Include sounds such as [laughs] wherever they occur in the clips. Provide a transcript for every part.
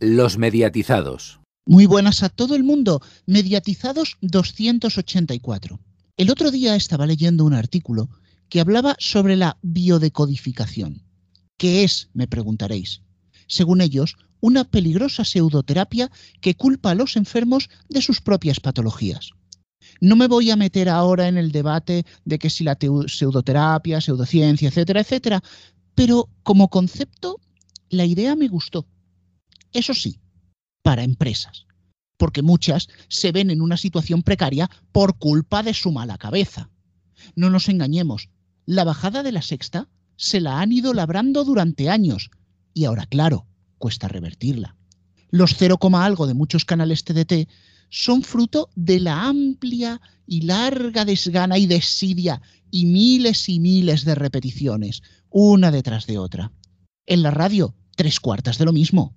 Los mediatizados. Muy buenas a todo el mundo. Mediatizados 284. El otro día estaba leyendo un artículo que hablaba sobre la biodecodificación. ¿Qué es? me preguntaréis. Según ellos, una peligrosa pseudoterapia que culpa a los enfermos de sus propias patologías. No me voy a meter ahora en el debate de que si la pseudoterapia, pseudociencia, etcétera, etcétera, pero como concepto, la idea me gustó. Eso sí, para empresas, porque muchas se ven en una situación precaria por culpa de su mala cabeza. No nos engañemos, la bajada de la sexta se la han ido labrando durante años y ahora, claro, cuesta revertirla. Los 0, algo de muchos canales TDT son fruto de la amplia y larga desgana y desidia y miles y miles de repeticiones, una detrás de otra. En la radio, tres cuartas de lo mismo.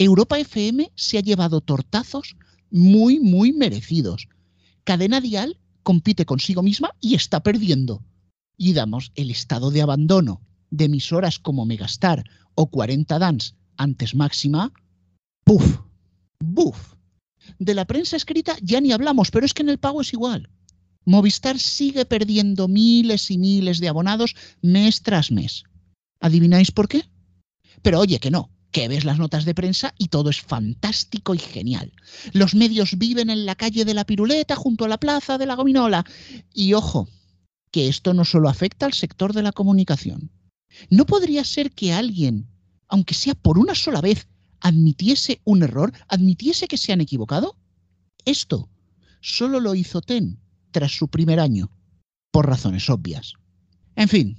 Europa FM se ha llevado tortazos muy, muy merecidos. Cadena Dial compite consigo misma y está perdiendo. Y damos el estado de abandono de emisoras como Megastar o 40 Dance antes máxima, ¡puf! ¡buf! De la prensa escrita ya ni hablamos, pero es que en el pago es igual. Movistar sigue perdiendo miles y miles de abonados mes tras mes. ¿Adivináis por qué? Pero oye, que no, que ves las notas de prensa y todo es fantástico y genial. Los medios viven en la calle de la Piruleta junto a la plaza de la Gominola. Y ojo, que esto no solo afecta al sector de la comunicación. ¿No podría ser que alguien, aunque sea por una sola vez, admitiese un error, admitiese que se han equivocado? Esto solo lo hizo TEN tras su primer año, por razones obvias. En fin,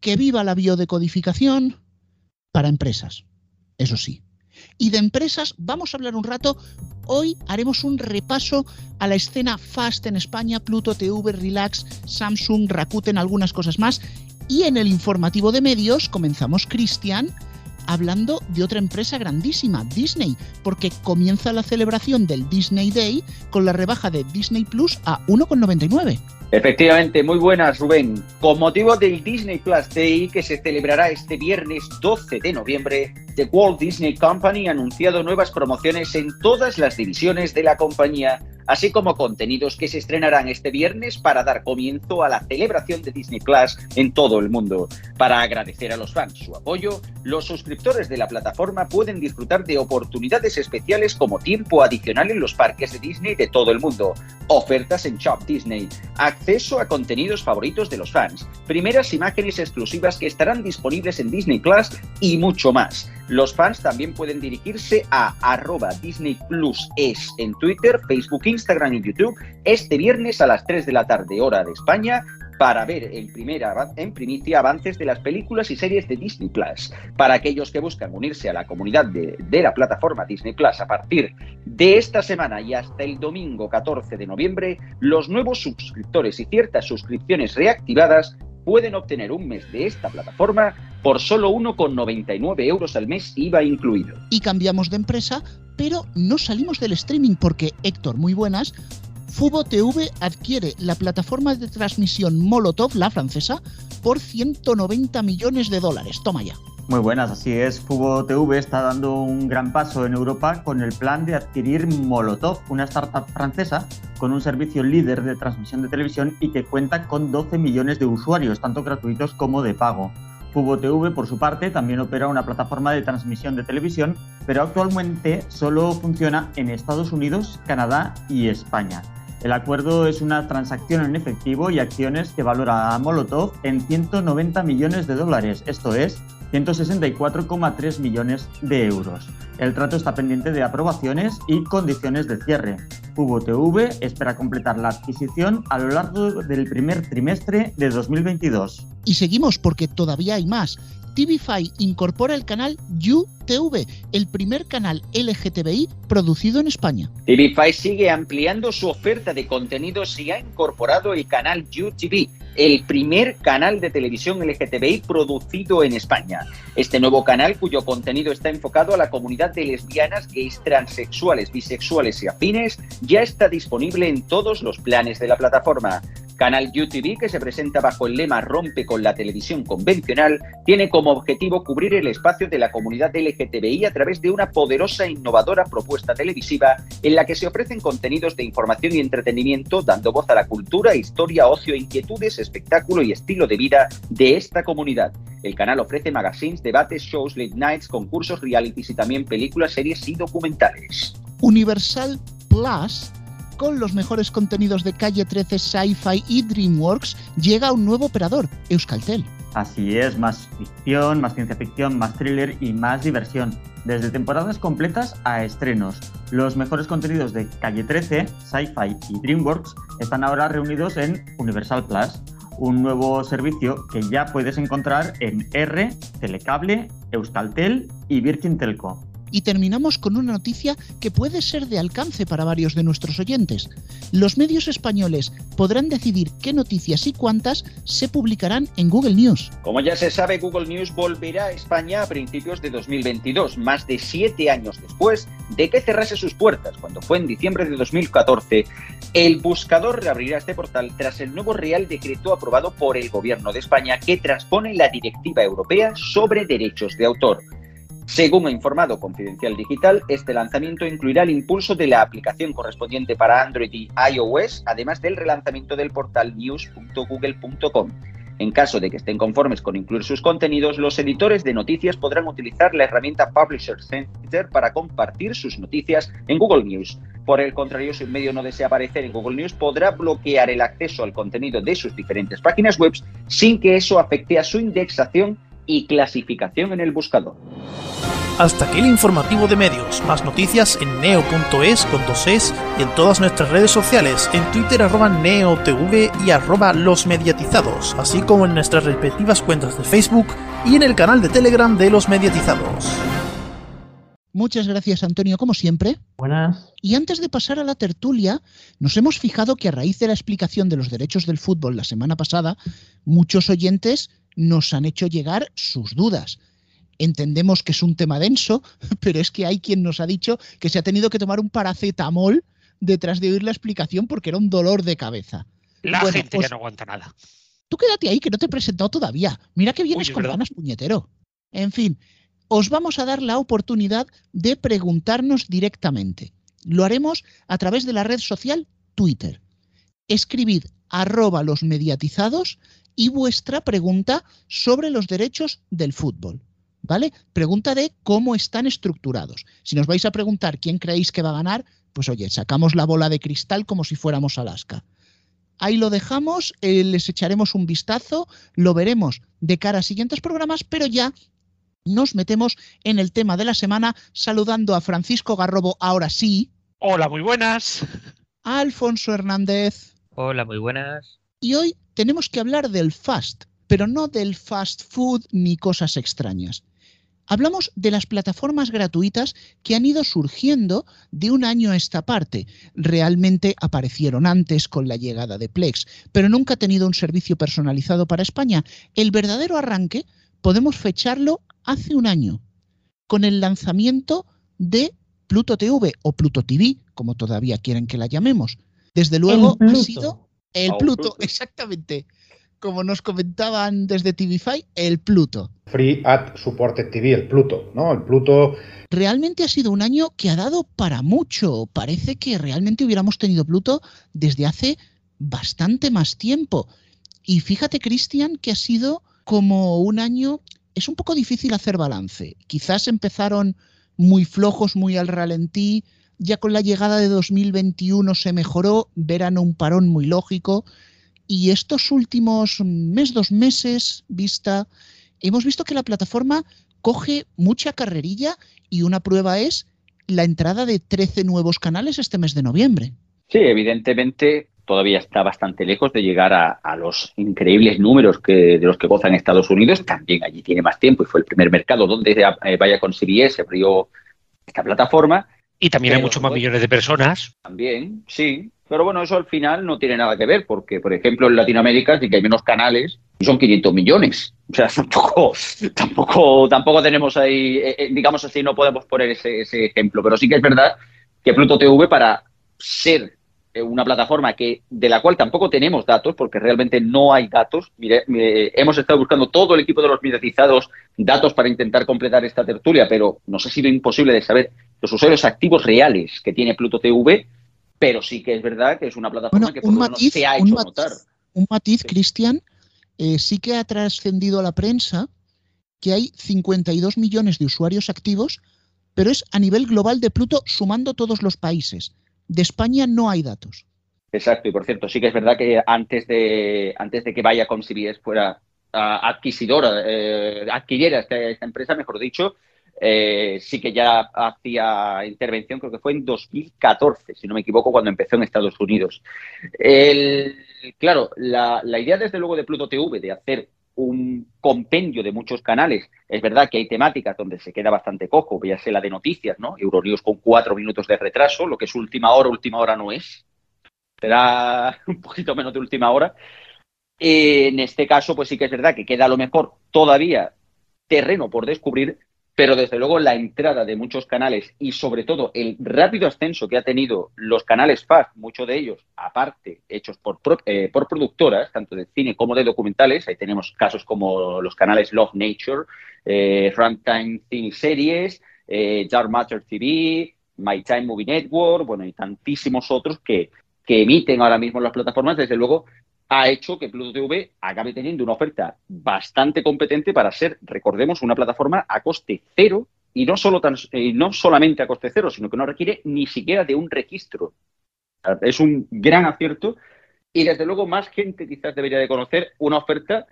que viva la biodecodificación para empresas, eso sí. Y de empresas vamos a hablar un rato. Hoy haremos un repaso a la escena Fast en España, Pluto TV, Relax, Samsung, Rakuten, algunas cosas más. Y en el informativo de medios comenzamos, Cristian, hablando de otra empresa grandísima, Disney, porque comienza la celebración del Disney Day con la rebaja de Disney Plus a 1,99. Efectivamente, muy buenas Rubén. Con motivo del Disney Plus Day que se celebrará este viernes 12 de noviembre, The Walt Disney Company ha anunciado nuevas promociones en todas las divisiones de la compañía así como contenidos que se estrenarán este viernes para dar comienzo a la celebración de Disney Plus en todo el mundo. Para agradecer a los fans su apoyo, los suscriptores de la plataforma pueden disfrutar de oportunidades especiales como tiempo adicional en los parques de Disney de todo el mundo, ofertas en Shop Disney, acceso a contenidos favoritos de los fans, primeras imágenes exclusivas que estarán disponibles en Disney Plus y mucho más. Los fans también pueden dirigirse a arroba Disney Plus en Twitter, Facebook, Instagram y YouTube este viernes a las 3 de la tarde, hora de España, para ver en, primera, en primicia avances de las películas y series de Disney Plus. Para aquellos que buscan unirse a la comunidad de, de, la plataforma Disney Plus a partir de esta semana y hasta el domingo 14 de noviembre, los nuevos suscriptores y ciertas suscripciones reactivadas pueden obtener un mes de esta plataforma por solo 1,99 euros al mes IVA incluido. Y cambiamos de empresa, pero no salimos del streaming porque, Héctor, muy buenas, Fubo TV adquiere la plataforma de transmisión Molotov, la francesa, por 190 millones de dólares. Toma ya. Muy buenas, así es. Fubo TV está dando un gran paso en Europa con el plan de adquirir Molotov, una startup francesa con un servicio líder de transmisión de televisión y que cuenta con 12 millones de usuarios, tanto gratuitos como de pago. Fubo TV, por su parte, también opera una plataforma de transmisión de televisión, pero actualmente solo funciona en Estados Unidos, Canadá y España. El acuerdo es una transacción en efectivo y acciones que valora a Molotov en 190 millones de dólares, esto es 164,3 millones de euros. El trato está pendiente de aprobaciones y condiciones de cierre. TV espera completar la adquisición a lo largo del primer trimestre de 2022. Y seguimos porque todavía hay más. TVFi incorpora el canal UTV, el primer canal LGTBI producido en España. TVFi sigue ampliando su oferta de contenidos y ha incorporado el canal UTV, el primer canal de televisión LGTBI producido en España. Este nuevo canal, cuyo contenido está enfocado a la comunidad de lesbianas, gays, transexuales, bisexuales y afines, ya está disponible en todos los planes de la plataforma. Canal UTV, que se presenta bajo el lema Rompe con la televisión convencional, tiene como objetivo cubrir el espacio de la comunidad LGTBI a través de una poderosa e innovadora propuesta televisiva en la que se ofrecen contenidos de información y entretenimiento, dando voz a la cultura, historia, ocio, inquietudes, espectáculo y estilo de vida de esta comunidad. El canal ofrece magazines, debates, shows, late nights, concursos, realities y también películas, series y documentales. Universal Plus con los mejores contenidos de Calle 13, Sci-Fi y DreamWorks, llega un nuevo operador, Euskaltel. Así es, más ficción, más ciencia ficción, más thriller y más diversión. Desde temporadas completas a estrenos. Los mejores contenidos de Calle 13, Sci-Fi y DreamWorks están ahora reunidos en Universal Plus, un nuevo servicio que ya puedes encontrar en R, Telecable, Euskaltel y Virgin Telco. Y terminamos con una noticia que puede ser de alcance para varios de nuestros oyentes. Los medios españoles podrán decidir qué noticias y cuántas se publicarán en Google News. Como ya se sabe, Google News volverá a España a principios de 2022, más de siete años después de que cerrase sus puertas, cuando fue en diciembre de 2014. El buscador reabrirá este portal tras el nuevo Real Decreto aprobado por el Gobierno de España que transpone la Directiva Europea sobre Derechos de Autor. Según ha informado Confidencial Digital, este lanzamiento incluirá el impulso de la aplicación correspondiente para Android y iOS, además del relanzamiento del portal news.google.com. En caso de que estén conformes con incluir sus contenidos, los editores de noticias podrán utilizar la herramienta Publisher Center para compartir sus noticias en Google News. Por el contrario, si un medio no desea aparecer en Google News, podrá bloquear el acceso al contenido de sus diferentes páginas web sin que eso afecte a su indexación y clasificación en el buscador. Hasta aquí el informativo de medios. Más noticias en neo.es con dos es y en todas nuestras redes sociales, en Twitter arroba neotv y arroba los mediatizados, así como en nuestras respectivas cuentas de Facebook y en el canal de Telegram de los mediatizados. Muchas gracias Antonio, como siempre. Buenas. Y antes de pasar a la tertulia, nos hemos fijado que a raíz de la explicación de los derechos del fútbol la semana pasada, muchos oyentes nos han hecho llegar sus dudas. Entendemos que es un tema denso, [laughs] pero es que hay quien nos ha dicho que se ha tenido que tomar un paracetamol detrás de oír la explicación porque era un dolor de cabeza. La Bueno, gente pues- ya no aguanta nada. Tú quédate ahí, que no te he presentado todavía. Mira que vienes Uy, con ganas, puñetero. En fin, os vamos a dar la oportunidad de preguntarnos directamente. Lo haremos a través de la red social Twitter. Escribid arroba los mediatizados y vuestra pregunta sobre los derechos del fútbol. ¿Vale? Pregunta de cómo están estructurados. Si nos vais a preguntar quién creéis que va a ganar, pues oye, sacamos la bola de cristal como si fuéramos Alaska. Ahí lo dejamos, eh, les echaremos un vistazo, lo veremos de cara a siguientes programas, pero ya nos metemos en el tema de la semana saludando a Francisco Garrobo, ahora sí, Hola, muy buenas. a Alfonso Hernández. Hola, muy buenas. Y hoy tenemos que hablar del fast, pero no del fast food ni cosas extrañas. Hablamos de las plataformas gratuitas que han ido surgiendo de un año a esta parte. Realmente aparecieron antes con la llegada de Plex, pero nunca ha tenido un servicio personalizado para España. El verdadero arranque podemos fecharlo hace un año, con el lanzamiento de Pluto TV o Pluto TV, como todavía quieren que la llamemos. Desde luego ha sido el Oh, Pluto, Pluto. exactamente. Como nos comentaban desde TVFi, el Pluto. Free at Supported TV, el Pluto, ¿no? El Pluto Realmente ha sido un año que ha dado para mucho. Parece que realmente hubiéramos tenido Pluto desde hace bastante más tiempo. Y fíjate, Cristian, que ha sido como un año. Es un poco difícil hacer balance. Quizás empezaron muy flojos, muy al ralentí. Ya con la llegada de 2021 se mejoró. Verano un parón muy lógico. Y estos últimos mes, dos meses, vista, hemos visto que la plataforma coge mucha carrerilla y una prueba es la entrada de 13 nuevos canales este mes de noviembre. Sí, evidentemente todavía está bastante lejos de llegar a, los increíbles números que, de los que gozan Estados Unidos. También allí tiene más tiempo y fue el primer mercado donde eh, vaya con CBS abrió esta plataforma. Y también hay muchos más millones de personas. También, sí. Pero bueno, eso al final no tiene nada que ver, porque, por ejemplo, en Latinoamérica sí que hay menos canales y son 500 millones. O sea, [laughs] tampoco, tampoco, tampoco tenemos ahí, eh, eh, digamos así, no podemos poner ese, ese ejemplo. Pero sí que es verdad que Pluto TV, para ser eh, una plataforma que de la cual tampoco tenemos datos, porque realmente no hay datos. Mire, hemos estado buscando todo el equipo de los mediatizados datos para intentar completar esta tertulia, pero nos ha sido imposible de saber los usuarios activos reales que tiene Pluto TV, pero sí que es verdad que es una plataforma que por lo menos se ha hecho notar. Un matiz, Cristian, eh, sí que ha trascendido a la prensa que hay 52 millones de usuarios activos, pero es a nivel global de Pluto sumando todos los países. De España no hay datos. Exacto, y por cierto, sí que es verdad que antes de, antes de que vaya con CBS fuera adquisidora, eh, adquiriera esta, empresa, mejor dicho, eh, sí que ya hacía intervención, creo que fue en 2014, si no me equivoco, cuando empezó en Estados Unidos. claro, la, idea desde luego de Pluto TV de hacer un compendio de muchos canales. Es verdad que hay temáticas donde se queda bastante cojo, ya sea la de noticias, ¿no? Euronews con cuatro minutos de retraso, lo que es última hora, última hora no es. Será [laughs] un poquito menos de última hora. En este caso, pues sí que es verdad que queda a lo mejor todavía terreno por descubrir, pero desde luego la entrada de muchos canales y sobre todo el rápido ascenso que ha tenido los canales FAST, muchos de ellos aparte hechos por, eh, por productoras, tanto de cine como de documentales, ahí tenemos casos como los canales Love Nature, eh, Runtime Cine Series, eh, Dark Matter TV, My Time Movie Network, bueno, y tantísimos otros que, que emiten ahora mismo las plataformas, desde luego ha hecho que Pluto TV acabe teniendo una oferta bastante competente para ser, recordemos, una plataforma a coste cero y no, solo tan, no solamente a coste cero, sino que no requiere ni siquiera de un registro. Es un gran acierto y desde luego más gente quizás debería de conocer una oferta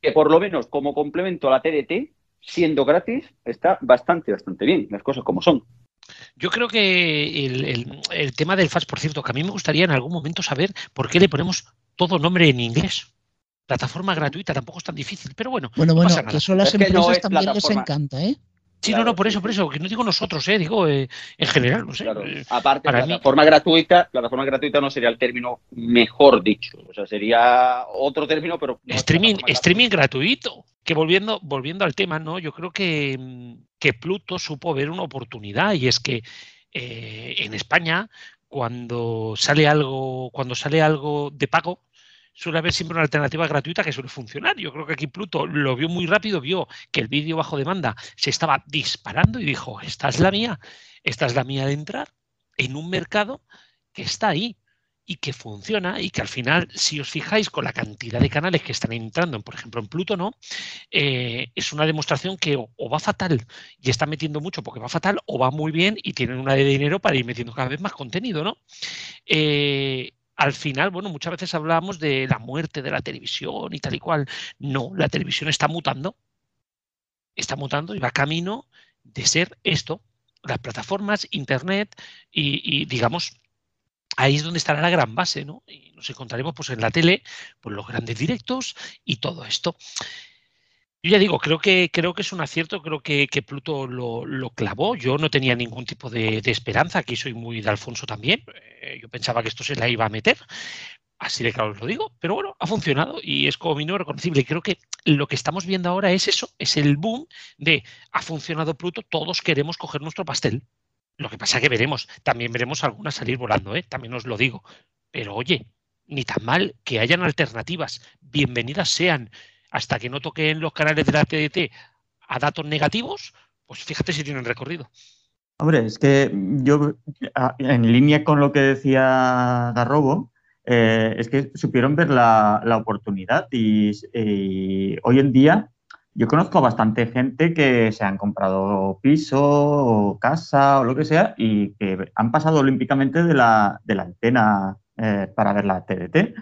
que por lo menos como complemento a la TDT, siendo gratis, está bastante, bastante bien, las cosas como son. Yo creo que el, el, tema del FAS, por cierto, que a mí me gustaría en algún momento saber por qué le ponemos todo nombre en inglés. Plataforma gratuita tampoco es tan difícil, pero bueno. Bueno, bueno, que eso a las empresas también les encanta, ¿eh? Sí, no, no, por eso, por eso, que no digo nosotros, eh, digo eh, en general, no sé. Eh, Aparte, para plataforma gratuita, plataforma gratuita no sería el término mejor dicho, o sea, sería otro término, pero streaming, streaming gratuito. Que volviendo, volviendo al tema, no, yo creo que, que Pluto supo ver una oportunidad y es que en España cuando sale algo, cuando sale algo de pago, suele haber siempre una alternativa gratuita que suele funcionar. Yo creo que aquí Pluto lo vio muy rápido, vio que el vídeo bajo demanda se estaba disparando y dijo, esta es la mía, esta es la mía de entrar en un mercado que está ahí y que funciona y que al final, si os fijáis con la cantidad de canales que están entrando, por ejemplo en Pluto, ¿no? Eh, es una demostración que o, va fatal y está metiendo mucho porque va fatal o va muy bien y tienen una de dinero para ir metiendo cada vez más contenido, ¿no? Eh, al final, bueno, muchas veces hablamos de la muerte de la televisión y tal y cual. No, la televisión está mutando, está mutando y va camino de ser esto, las plataformas, Internet y, digamos, ahí es donde estará la gran base, ¿no? Y nos encontraremos pues en la tele, pues los grandes directos y todo esto. Yo ya digo, creo que, creo que es un acierto, creo que, Pluto lo, clavó. Yo no tenía ningún tipo de, esperanza, aquí soy muy de Alfonso también. Eh, yo pensaba que esto se la iba a meter, así de claro os lo digo, pero bueno, ha funcionado y es como no reconocible. Creo que lo que estamos viendo ahora es eso, es el boom de ha funcionado Pluto, todos queremos coger nuestro pastel. Lo que pasa que veremos, también veremos algunas salir volando, ¿eh? también os lo digo. Pero oye, ni tan mal que hayan alternativas, bienvenidas sean hasta que no toquen los canales de la TDT a datos negativos, pues fíjate si tienen recorrido. Hombre, es que yo, en línea con lo que decía Garrobo, eh, es que supieron ver la, oportunidad y, hoy en día yo conozco bastante gente que se han comprado piso o casa o lo que sea y que han pasado olímpicamente de la, antena eh, para ver la TDT.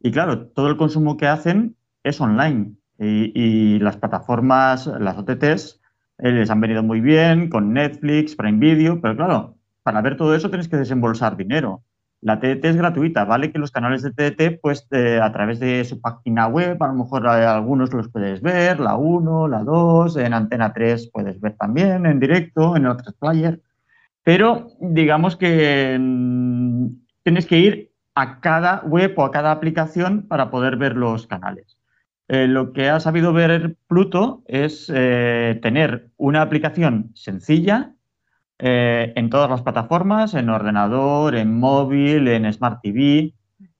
Y claro, todo el consumo que hacen es online. Y, las plataformas, las OTTs, eh, les han venido muy bien con Netflix, Prime Video, pero claro, para ver todo eso tienes que desembolsar dinero. La TDT es gratuita, ¿vale? Que los canales de TDT, pues eh, a través de su página web, a lo mejor eh, algunos los puedes ver, la 1, la 2, en Antena 3 puedes ver también en directo, en otros player, pero digamos que mm, tienes que ir a cada web o a cada aplicación para poder ver los canales. Eh, lo que ha sabido ver Pluto es eh, tener una aplicación sencilla, eh, en todas las plataformas, en ordenador, en móvil, en Smart TV,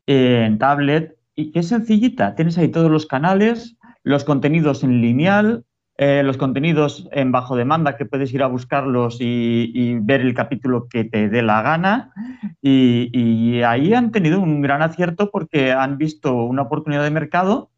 en tablet, y que es sencillita. Tienes ahí todos los canales, los contenidos en lineal, los contenidos en bajo demanda que puedes ir a buscarlos y, ver el capítulo que te dé la gana. Y, ahí han tenido un gran acierto porque han visto una oportunidad de mercado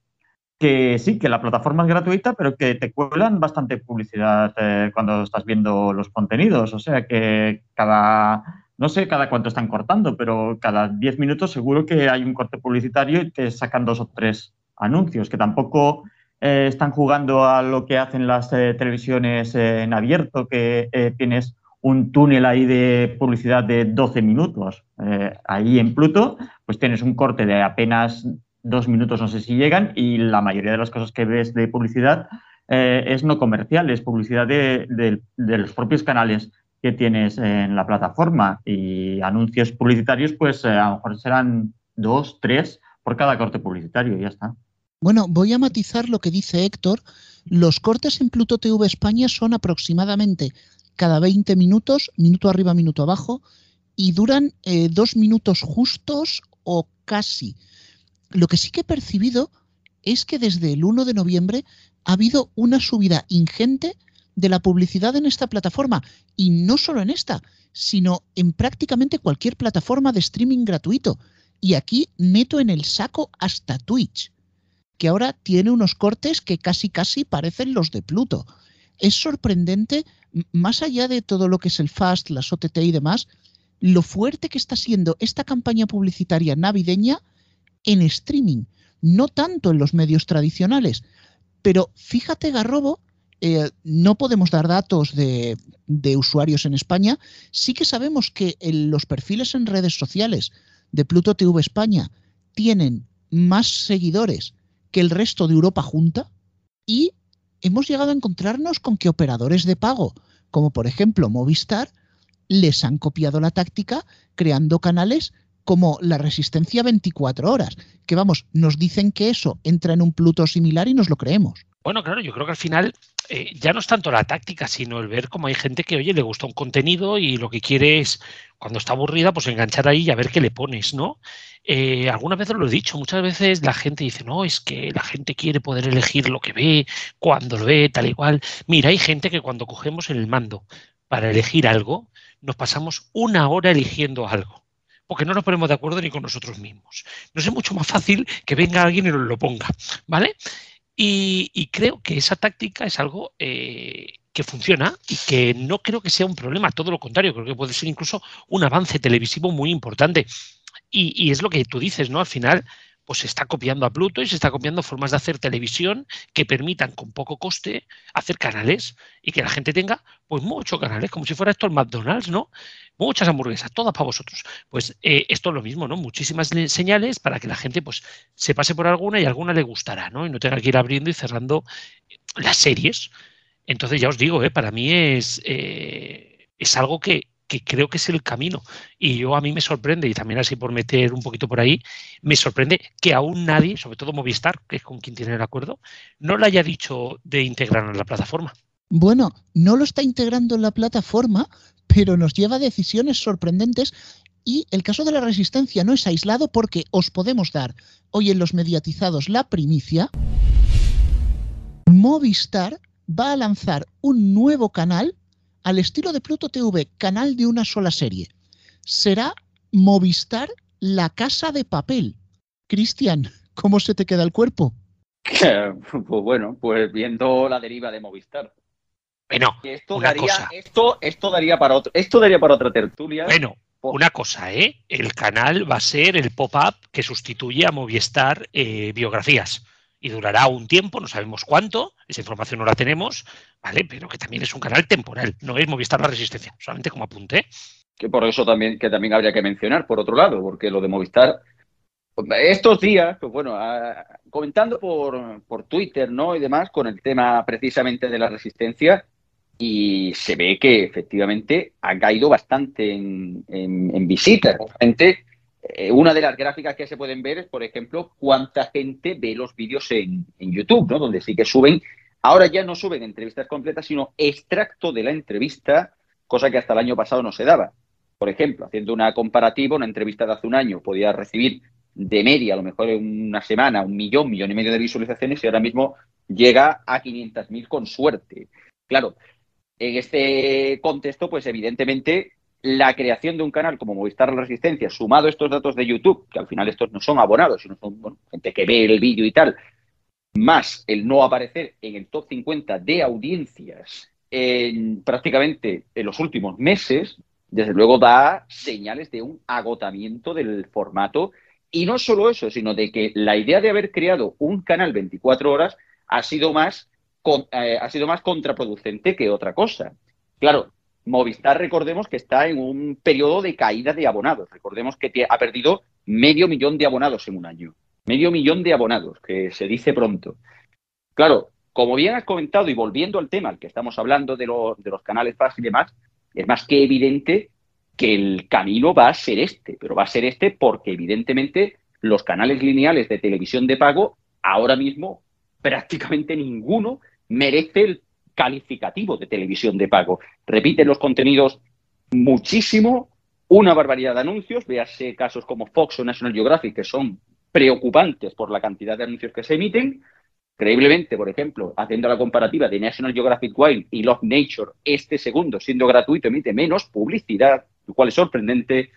que sí, que la plataforma es gratuita, pero que te cuelan bastante publicidad eh, cuando estás viendo los contenidos. O sea que cada, no sé cada cuánto están cortando, pero cada 10 minutos seguro que hay un corte publicitario y te sacan dos o tres anuncios, que tampoco eh, están jugando a lo que hacen las eh, televisiones eh, en abierto, que tienes un túnel ahí de publicidad de 12 minutos. ahí en Pluto, pues tienes un corte de apenas dos minutos, no sé si llegan, y la mayoría de las cosas que ves de publicidad es no comercial, es publicidad de, los propios canales que tienes en la plataforma y anuncios publicitarios, pues a lo mejor serán dos, tres por cada corte publicitario y ya está. Bueno, voy a matizar lo que dice Héctor. Los cortes en Pluto TV España son aproximadamente cada 20 minutos, minuto arriba, minuto abajo, y duran eh, dos minutos justos o casi. Lo que sí que he percibido es que desde el 1 de noviembre ha habido una subida ingente de la publicidad en esta plataforma. Y no solo en esta, sino en prácticamente cualquier plataforma de streaming gratuito. Y aquí meto en el saco hasta Twitch que ahora tiene unos cortes que casi casi parecen los de Pluto. Es sorprendente, más allá de todo lo que es el Fast, las OTT y demás, lo fuerte que está siendo esta campaña publicitaria navideña en streaming, no tanto en los medios tradicionales. Pero fíjate, Garrobo, eh, no podemos dar datos de, de, usuarios en España, sí que sabemos que los perfiles en redes sociales de Pluto TV España tienen más seguidores que el resto de Europa junta y hemos llegado a encontrarnos con que operadores de pago, como por ejemplo Movistar, les han copiado la táctica creando canales como la resistencia 24 horas, que vamos, nos dicen que eso entra en un Pluto similar y nos lo creemos. Bueno, claro, yo creo que al final eh, ya no es tanto la táctica, sino el ver cómo hay gente que, oye, le gusta un contenido y lo que quiere es, cuando está aburrida, pues enganchar ahí y a ver qué le pones, ¿no? Eh, algunas veces lo he dicho, muchas veces la gente dice, no, es que la gente quiere poder elegir lo que ve, cuando lo ve, tal y cual. Mira, hay gente que cuando cogemos el mando para elegir algo, nos pasamos una hora eligiendo algo porque no nos ponemos de acuerdo ni con nosotros mismos. No es mucho más fácil que venga alguien y nos lo ponga, ¿vale? Y, creo que esa táctica es algo eh, que funciona y que no creo que sea un problema, todo lo contrario, creo que puede ser incluso un avance televisivo muy importante. Y, es lo que tú dices, ¿no? Al final, pues se está copiando a Pluto y se está copiando formas de hacer televisión que permitan con poco coste hacer canales y que la gente tenga pues muchos canales, como si fuera esto el McDonald's, ¿no? Muchas hamburguesas, todas para vosotros. Pues eh, esto es lo mismo, ¿no? Muchísimas señales para que la gente pues se pase por alguna y alguna le gustará, ¿no? Y no tenga que ir abriendo y cerrando las series. Entonces ya os digo, ¿eh? para mí es, eh, es algo que, que creo que es el camino. Y yo a mí me sorprende, y también así por meter un poquito por ahí, me sorprende que aún nadie, sobre todo Movistar, que es con quien tiene el acuerdo, no lo haya dicho de integrar en la plataforma. Bueno, no lo está integrando en la plataforma, pero nos lleva a decisiones sorprendentes y el caso de la resistencia no es aislado porque os podemos dar hoy en los mediatizados la primicia. Movistar va a lanzar un nuevo canal al estilo de Pluto TV, canal de una sola serie. Será Movistar La Casa de Papel. Cristian, ¿cómo se te queda el cuerpo? pues bueno, pues viendo la deriva de Movistar. Bueno, esto daría, Esto, esto daría para otro, esto daría para otra tertulia. Bueno, una cosa, ¿eh? El canal va a ser el pop-up que sustituye a Movistar eh, biografías y durará un tiempo, no sabemos cuánto, esa información no la tenemos, ¿vale? Pero que también es un canal temporal, no es Movistar la Resistencia, solamente como apunte. Que por eso también, que también habría que mencionar, por otro lado, porque lo de Movistar, estos días, pues bueno, comentando por, por Twitter, ¿no? Y demás, con el tema precisamente de la resistencia, y se ve que efectivamente ha caído bastante en, en visitas. Gente eh, una de las gráficas que se pueden ver es, por ejemplo, cuánta gente ve los vídeos en, YouTube, ¿no? Donde sí que suben, ahora ya no suben entrevistas completas, sino extracto de la entrevista cosa que hasta el año pasado no se daba. Por ejemplo, haciendo una comparativa, una entrevista de hace un año podía recibir de media, a lo mejor en una semana, un millón, millón y medio de visualizaciones y ahora mismo llega a 500.000 con suerte. Claro, en este contexto, pues evidentemente la creación de un canal como Movistar La Resistencia, sumado a estos datos de YouTube, que al final estos no son abonados, sino son gente que ve el vídeo y tal, más el no aparecer en el top 50 de audiencias en prácticamente en los últimos meses, desde luego da señales de un agotamiento del formato. Y no solo eso, sino de que la idea de haber creado un canal 24 horas ha sido más, eh, ha sido más contraproducente que otra cosa. Claro, Movistar, recordemos que está en un periodo de caída de abonados. Recordemos que ha perdido medio millón de abonados en un año. Medio millón de abonados, que se dice pronto. Claro, como bien has comentado y volviendo al tema al que estamos hablando de, de los canales FAS y demás, es más que evidente que el camino va a ser este, pero va a ser este porque evidentemente los canales lineales de televisión de pago ahora mismo prácticamente ninguno merece el calificativo de televisión de pago. Repiten los contenidos muchísimo, una barbaridad de anuncios, véase casos como Fox o National Geographic, que son preocupantes por la cantidad de anuncios que se emiten. Creíblemente, por ejemplo, haciendo la comparativa de National Geographic Wild y Love Nature, este segundo, siendo gratuito, emite menos publicidad, lo cual es sorprendente.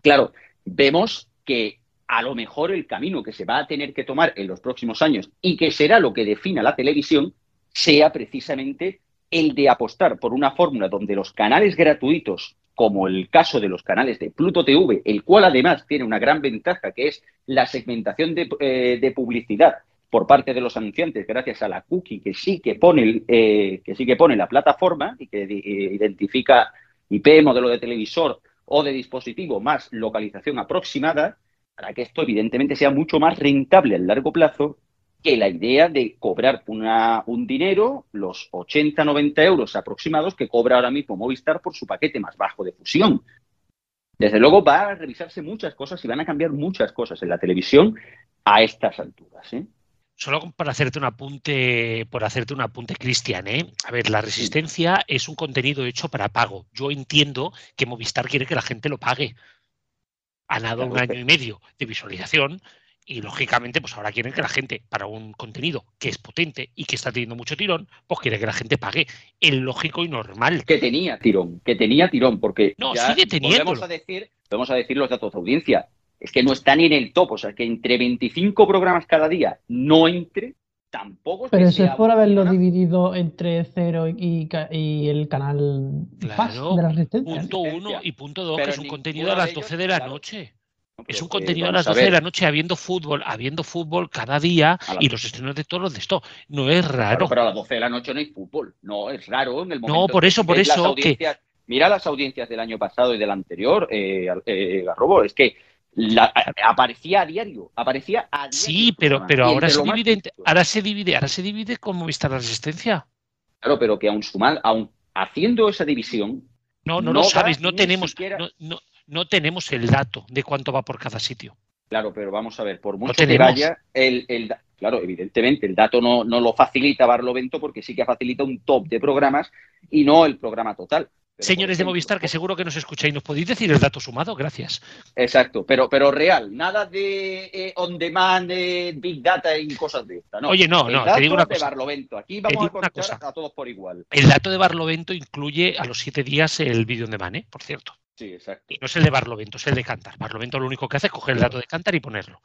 Claro, vemos que a lo mejor el camino que se va a tener que tomar en los próximos años y que será lo que defina la televisión sea precisamente el de apostar por una fórmula donde los canales gratuitos, como el caso de los canales de Pluto TV, el cual además tiene una gran ventaja que es la segmentación de, eh, publicidad por parte de los anunciantes gracias a la cookie que sí que pone, eh, que sí que pone la plataforma y que eh, identifica IP, modelo de televisor o de dispositivo más localización aproximada, para que esto evidentemente sea mucho más rentable a largo plazo que la idea de cobrar una, un dinero, los 80, 90 euros aproximados que cobra ahora mismo Movistar por su paquete más bajo de fusión. Desde luego va a revisarse muchas cosas y van a cambiar muchas cosas en la televisión a estas alturas. ¿eh? Solo para hacerte un apunte, por hacerte un apunte, Cristian, ¿eh? A ver, la resistencia es un contenido hecho para pago. Yo entiendo que Movistar quiere que la gente lo pague. Han dado un año y medio de visualización y lógicamente, pues ahora quieren que la gente, para un contenido que es potente y que está teniendo mucho tirón, pues quiere que la gente pague el lógico y normal. Que tenía tirón, que tenía tirón, porque no, sigue teniendo. Vamos a decir, vamos a decir los datos de audiencia. Es que no está ni en el top, o sea, que entre 25 programas cada día no entre, tampoco es Pero eso es por haberlo dividido entre cero y, y el canal de la resistencia. Punto uno y punto dos, que es un contenido a las 12 de la noche es un contenido a las 12 de la noche habiendo fútbol, habiendo fútbol cada día y los estrenos de todos los de esto. No es raro. pero a las 12 de la noche no hay fútbol. No, es raro en el momento. No, por eso, por eso. Que... Mira las audiencias del año pasado y del anterior, eh, eh Garrobo, es que aparecía a diario, aparecía a diario. Sí, pero, pero ahora se divide, ahora se divide, ahora se divide como vista la resistencia. Claro, pero que aún sumar, aún haciendo esa división. No, no, lo sabes, no tenemos, no, no tenemos el dato de cuánto va por cada sitio. Claro, pero vamos a ver, por mucho que vaya, el, claro, evidentemente el dato no, no lo facilita Barlovento porque sí que facilita un top de programas y no el programa total. Señores de Movistar, que seguro que nos escucháis, ¿nos podéis decir el dato sumado? Gracias. Exacto, pero, pero real, nada de eh, on demand, de big data y cosas de esta. No. Oye, no, no, te digo una cosa. de Barlovento. Aquí vamos a contar a todos por igual. El dato de Barlovento incluye a los siete días el vídeo on demand, ¿eh? por cierto. Sí, exacto. Y no es el de Barlovento, es el de Cantar. Barlovento lo único que hace es coger el dato de Cantar y ponerlo.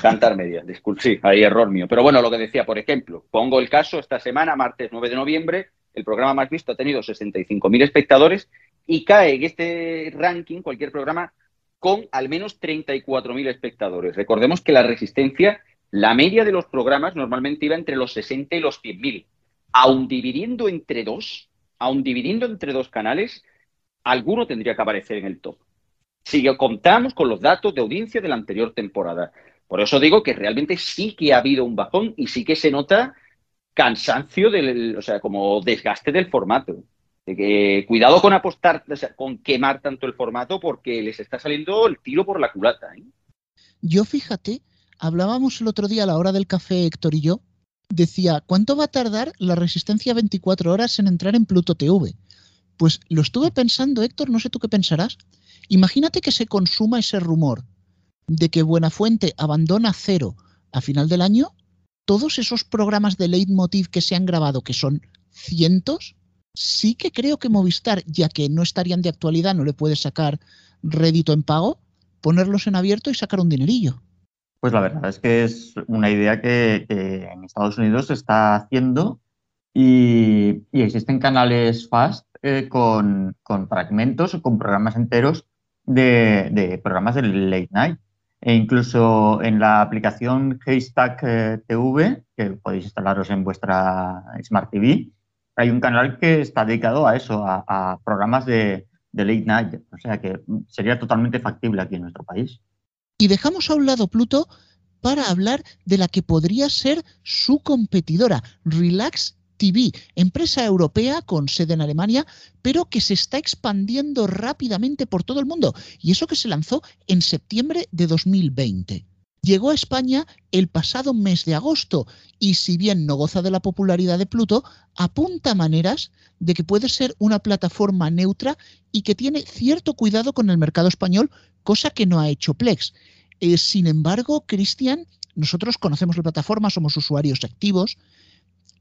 Cantar media, disculpe, sí, ahí error mío. Pero bueno, lo que decía, por ejemplo, pongo el caso esta semana, martes 9 de noviembre, el programa más visto ha tenido 65.000 espectadores y cae en este ranking cualquier programa con al menos 34.000 espectadores. Recordemos que la resistencia, la media de los programas normalmente iba entre los 60 y los 100.000. Aun dividiendo entre dos, aun dividiendo entre dos canales, alguno tendría que aparecer en el top. Si contamos con los datos de audiencia de la anterior temporada. Por eso digo que realmente sí que ha habido un bajón y sí que se nota cansancio, del, o sea, como desgaste del formato. cuidado con apostar, con quemar tanto el formato porque les está saliendo el tiro por la culata. ¿eh? Yo fíjate, hablábamos el otro día a la hora del café Héctor y yo, decía, ¿cuánto va a tardar la resistencia 24 horas en entrar en Pluto TV? Pues lo estuve pensando, Héctor, no sé tú qué pensarás. Imagínate que se consuma ese rumor de que Buenafuente abandona cero a final del año, todos esos programas de leitmotiv que se han grabado, que son cientos, sí que creo que Movistar, ya que no estarían de actualidad, no le puede sacar rédito en pago, ponerlos en abierto y sacar un dinerillo. Pues la verdad es que es una idea que, en Estados Unidos se está haciendo y, existen canales fast eh, con, fragmentos o con programas enteros de, programas de late night. E incluso en la aplicación Haystack eh, TV, que podéis instalaros en vuestra Smart TV, hay un canal que está dedicado a eso, a, programas de late night. O sea que sería totalmente factible aquí en nuestro país. Y dejamos a un lado Pluto para hablar de la que podría ser su competidora, Relax TV, empresa europea con sede en Alemania, pero que se está expandiendo rápidamente por todo el mundo. Y eso que se lanzó en septiembre de 2020. Llegó a España el pasado mes de agosto y si bien no goza de la popularidad de Pluto, apunta maneras de que puede ser una plataforma neutra y que tiene cierto cuidado con el mercado español, cosa que no ha hecho Plex. Eh, sin embargo, Cristian, nosotros conocemos la plataforma, somos usuarios activos,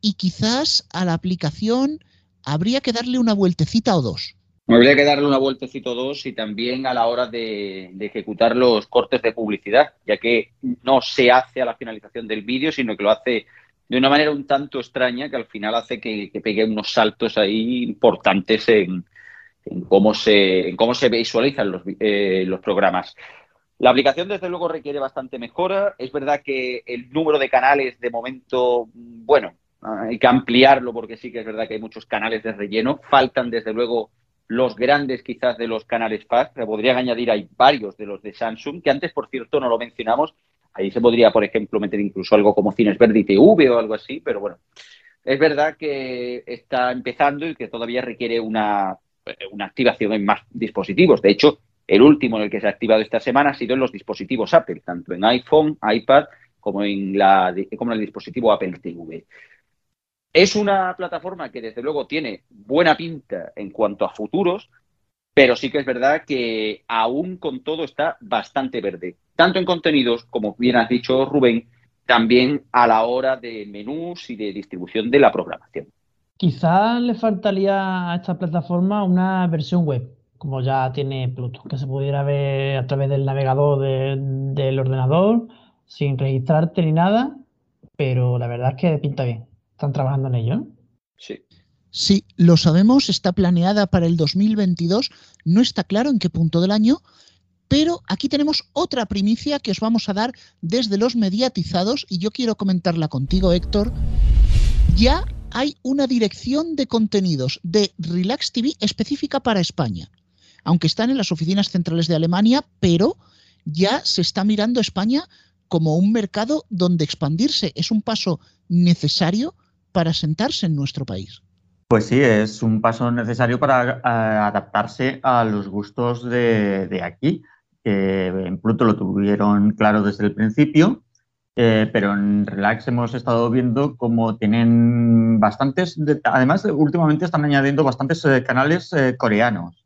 y quizás a la aplicación habría que darle una vueltecita o dos. Habría que darle una vueltecita o dos y también a la hora de, ejecutar los cortes de publicidad, ya que no se hace a la finalización del vídeo, sino que lo hace de una manera un tanto extraña que al final hace que, pegue unos saltos ahí importantes en, cómo, se, en cómo se visualizan los, eh, los programas. La aplicación, desde luego, requiere bastante mejora. Es verdad que el número de canales, de momento, bueno, hay que ampliarlo porque sí que es verdad que hay muchos canales de relleno. Faltan, desde luego, los grandes quizás de los canales FAST. Se podrían añadir, hay varios de los de Samsung, que antes, por cierto, no lo mencionamos. Ahí se podría, por ejemplo, meter incluso algo como Cines Verde y TV o algo así, pero bueno, es verdad que está empezando y que todavía requiere una, una activación en más dispositivos. De hecho, el último en el que se ha activado esta semana ha sido en los dispositivos Apple, tanto en iPhone, iPad como en, la, como en el dispositivo Apple TV. Es una plataforma que desde luego tiene buena pinta en cuanto a futuros, pero sí que es verdad que aún con todo está bastante verde, tanto en contenidos como bien has dicho Rubén, también a la hora de menús y de distribución de la programación. Quizás le faltaría a esta plataforma una versión web, como ya tiene Pluto, que se pudiera ver a través del navegador del ordenador, sin registrarte ni nada, pero la verdad es que pinta bien. ¿Están trabajando en ello? Sí. Sí, lo sabemos, está planeada para el 2022, no está claro en qué punto del año, pero aquí tenemos otra primicia que os vamos a dar desde los mediatizados y yo quiero comentarla contigo, Héctor. Ya hay una dirección de contenidos de Relax TV específica para España, aunque están en las oficinas centrales de Alemania, pero ya se está mirando España como un mercado donde expandirse. Es un paso necesario para sentarse en nuestro país. Pues sí, es un paso necesario para eh, adaptarse a los gustos de, aquí. en Pluto lo tuvieron claro desde el principio, eh, pero en Relax hemos estado viendo cómo tienen bastantes, además últimamente están añadiendo bastantes eh, canales coreanos.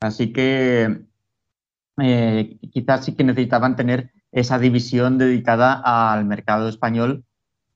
Así que quizás sí que necesitaban tener esa división dedicada al mercado español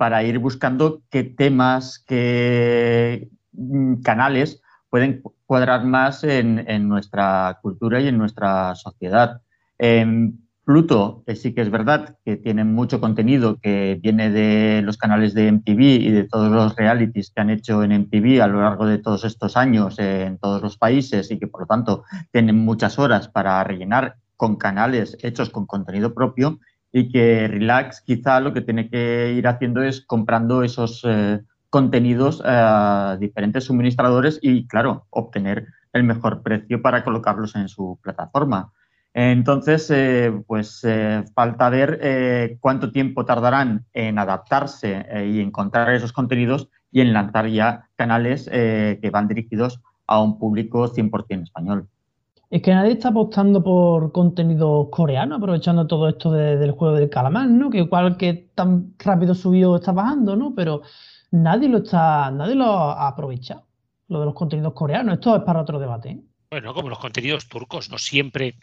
para ir buscando qué temas, qué mm, canales pueden cuadrar más en, nuestra cultura y en nuestra sociedad. En Pluto eh, sí que es verdad que tiene mucho contenido que viene de los canales de MTV y de todos los realities que han hecho en MTV a lo largo de todos estos años en todos los países y que por lo tanto tienen muchas horas para rellenar con canales hechos con contenido propio y que Relax quizá lo que tiene que ir haciendo es comprando esos eh, contenidos a diferentes suministradores y, claro, obtener el mejor precio para colocarlos en su plataforma. Entonces, eh, pues eh, falta ver cuánto tiempo tardarán en adaptarse y encontrar esos contenidos y en lanzar ya canales que van dirigidos a un público 100% español. Es que nadie está apostando por contenido coreano, aprovechando todo esto del juego del calamar, ¿no? Que igual que tan rápido subió está bajando, ¿no? Pero nadie lo está, nadie lo ha aprovechado. lo de los contenidos coreanos. Esto es para otro debate. ¿eh? Bueno, como los contenidos turcos, no siempre,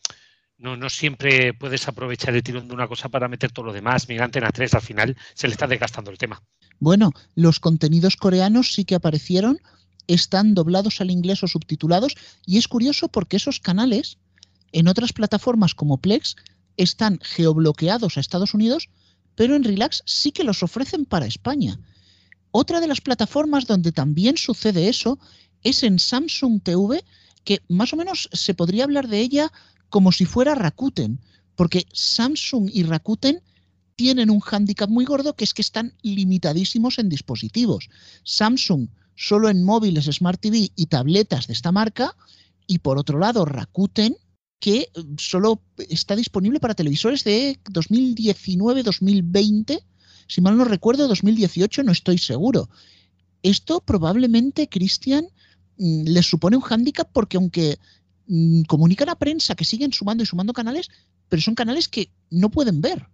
no, no siempre puedes aprovechar el tirón de una cosa para meter todo lo demás. Mira, Antena 3 al final se le está desgastando el tema. Bueno, los contenidos coreanos sí que aparecieron, están doblados al inglés o subtitulados, y es curioso porque esos canales en otras plataformas como Plex están geobloqueados a Estados Unidos, pero en Relax sí que los ofrecen para España. Otra de las plataformas donde también sucede eso es en Samsung TV, que más o menos se podría hablar de ella como si fuera Rakuten, porque Samsung y Rakuten tienen un hándicap muy gordo que es que están limitadísimos en dispositivos. Samsung solo en móviles, Smart TV y tabletas de esta marca, y por otro lado Rakuten que eh, solo está disponible para televisores de 2019-2020, si mal no recuerdo, 2018, no estoy seguro. Esto probablemente, Cristian, mm, les supone un hándicap porque aunque mm, comunican a prensa que siguen sumando y sumando canales, pero son canales que no pueden ver.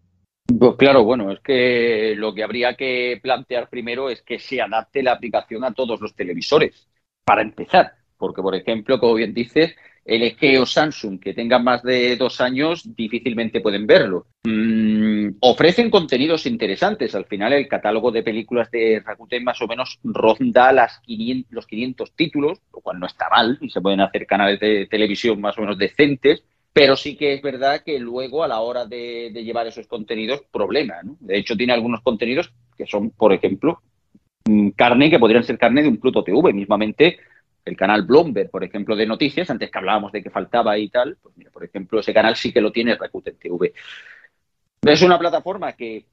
Pues claro, bueno, es que lo que habría que plantear primero es que se adapte la aplicación a todos los televisores, para empezar, porque por ejemplo, como bien dices, LG o Samsung que tengan más de dos años difícilmente pueden verlo. Mm, ofrecen contenidos interesantes. Al final el catálogo de películas de Rakuten más o menos ronda las 500, los 500 títulos, lo cual no está mal y se pueden hacer canales de televisión más o menos decentes. Pero sí que es verdad que luego a la hora de, llevar esos contenidos, problema. De hecho, tiene algunos contenidos que son, por ejemplo, mm, carne que podrían ser carne de un Pluto TV. Mismamente, el canal Bloomberg, por ejemplo, de noticias, antes que hablábamos de que faltaba y tal, pues mira, por ejemplo, ese canal sí que lo tiene Rakuten TV. Es una plataforma que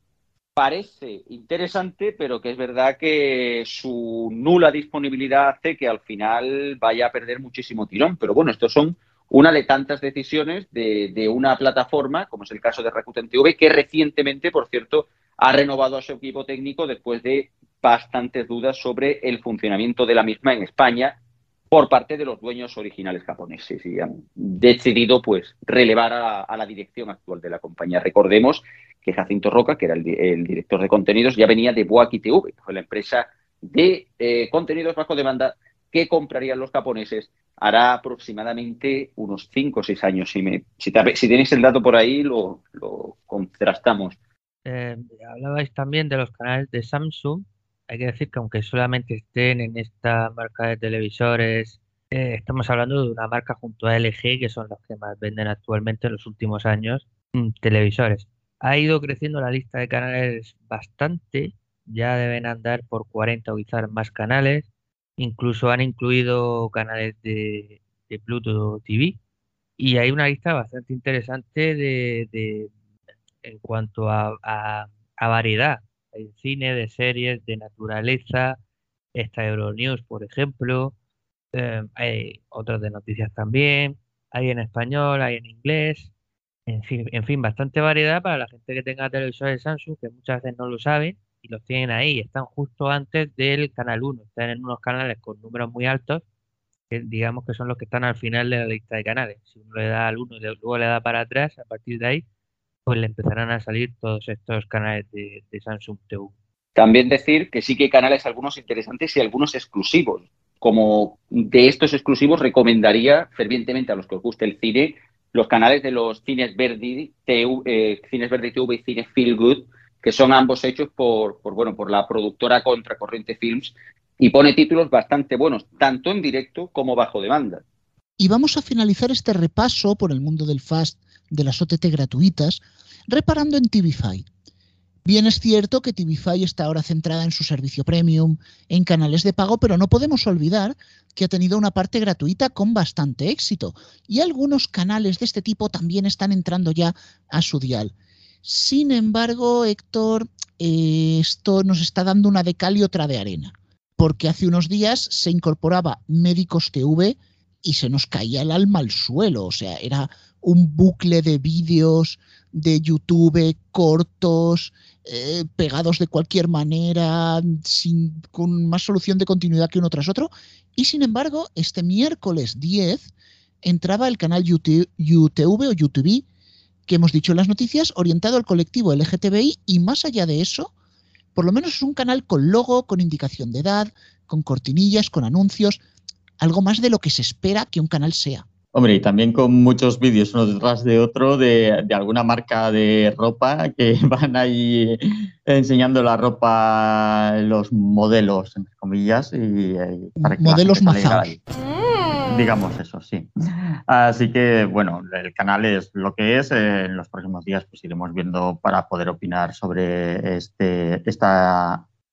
parece interesante, pero que es verdad que su nula disponibilidad hace que al final vaya a perder muchísimo tirón. Pero bueno, estos son una de tantas decisiones de, una plataforma, como es el caso de Rakuten TV, que recientemente, por cierto, ha renovado a su equipo técnico después de bastantes dudas sobre el funcionamiento de la misma en España por parte de los dueños originales japoneses y han decidido pues relevar a, la dirección actual de la compañía. Recordemos que Jacinto Roca, que era el, director de contenidos, ya venía de Boaki TV, la empresa de eh, contenidos bajo demanda que comprarían los japoneses hará aproximadamente unos 5 o 6 años. Si, me, tenéis el dato por ahí, lo, contrastamos. Eh, hablabais también de los canales de Samsung hay que decir que aunque solamente estén en esta marca de televisores, eh, estamos hablando de una marca junto a LG, que son los que más venden actualmente en los últimos años mm, televisores. Ha ido creciendo la lista de canales bastante, ya deben andar por 40 o quizás más canales, incluso han incluido canales de, Pluto TV y hay una lista bastante interesante de, en cuanto a variedad. Hay cine, de series, de naturaleza, está Euronews, por ejemplo, em, hay otras de noticias también, hay en español, hay en inglés, en fin, en fin, bastante variedad para la gente que tenga televisores Samsung, que muchas veces no lo saben y los tienen ahí, están justo antes del canal 1, están en unos canales con números muy altos, que digamos que son los que están al final de la lista de canales. Si uno le da al 1 y luego le da para atrás, a partir de ahí pues le empezarán a salir todos estos canales de, Samsung TV. También decir que sí que hay canales algunos interesantes y algunos exclusivos. Como de estos exclusivos recomendaría fervientemente a los que os guste el cine los canales de los Cines Verdi, TV, eh, Cines Verdi TV y Cine Feel Good, que son ambos hechos por, bueno, por la productora Contracorriente Films y pone títulos bastante buenos, tanto en directo como bajo demanda. Y vamos a finalizar este repaso por el mundo del Fast de las OTT gratuitas, reparando en TVFi. Bien es cierto que TVFi está ahora centrada en su servicio premium, en canales de pago, pero no podemos olvidar que ha tenido una parte gratuita con bastante éxito y algunos canales de este tipo también están entrando ya a su dial. Sin embargo, Héctor, eh, esto nos está dando una de cal y otra de arena, porque hace unos días se incorporaba Médicos TV y se nos caía el alma al suelo, o sea, era un bucle de vídeos de YouTube cortos, eh, pegados de cualquier manera, sin, con más solución de continuidad que uno tras otro. Y sin embargo, este miércoles 10 entraba el canal YouTube, YouTube o YouTube, que hemos dicho en las noticias, orientado al colectivo LGTBI y más allá de eso, por lo menos es un canal con logo, con indicación de edad, con cortinillas, con anuncios. algo más de lo que se espera que un canal sea. Hombre, y también con muchos vídeos uno detrás de otro de, alguna marca de ropa que [laughs] van ahí enseñando la ropa, los modelos, entre comillas, y, para que modelos mazados. Digamos eso, sí. Así que, bueno, el canal es lo que es. En los próximos días pues iremos viendo para poder opinar sobre este,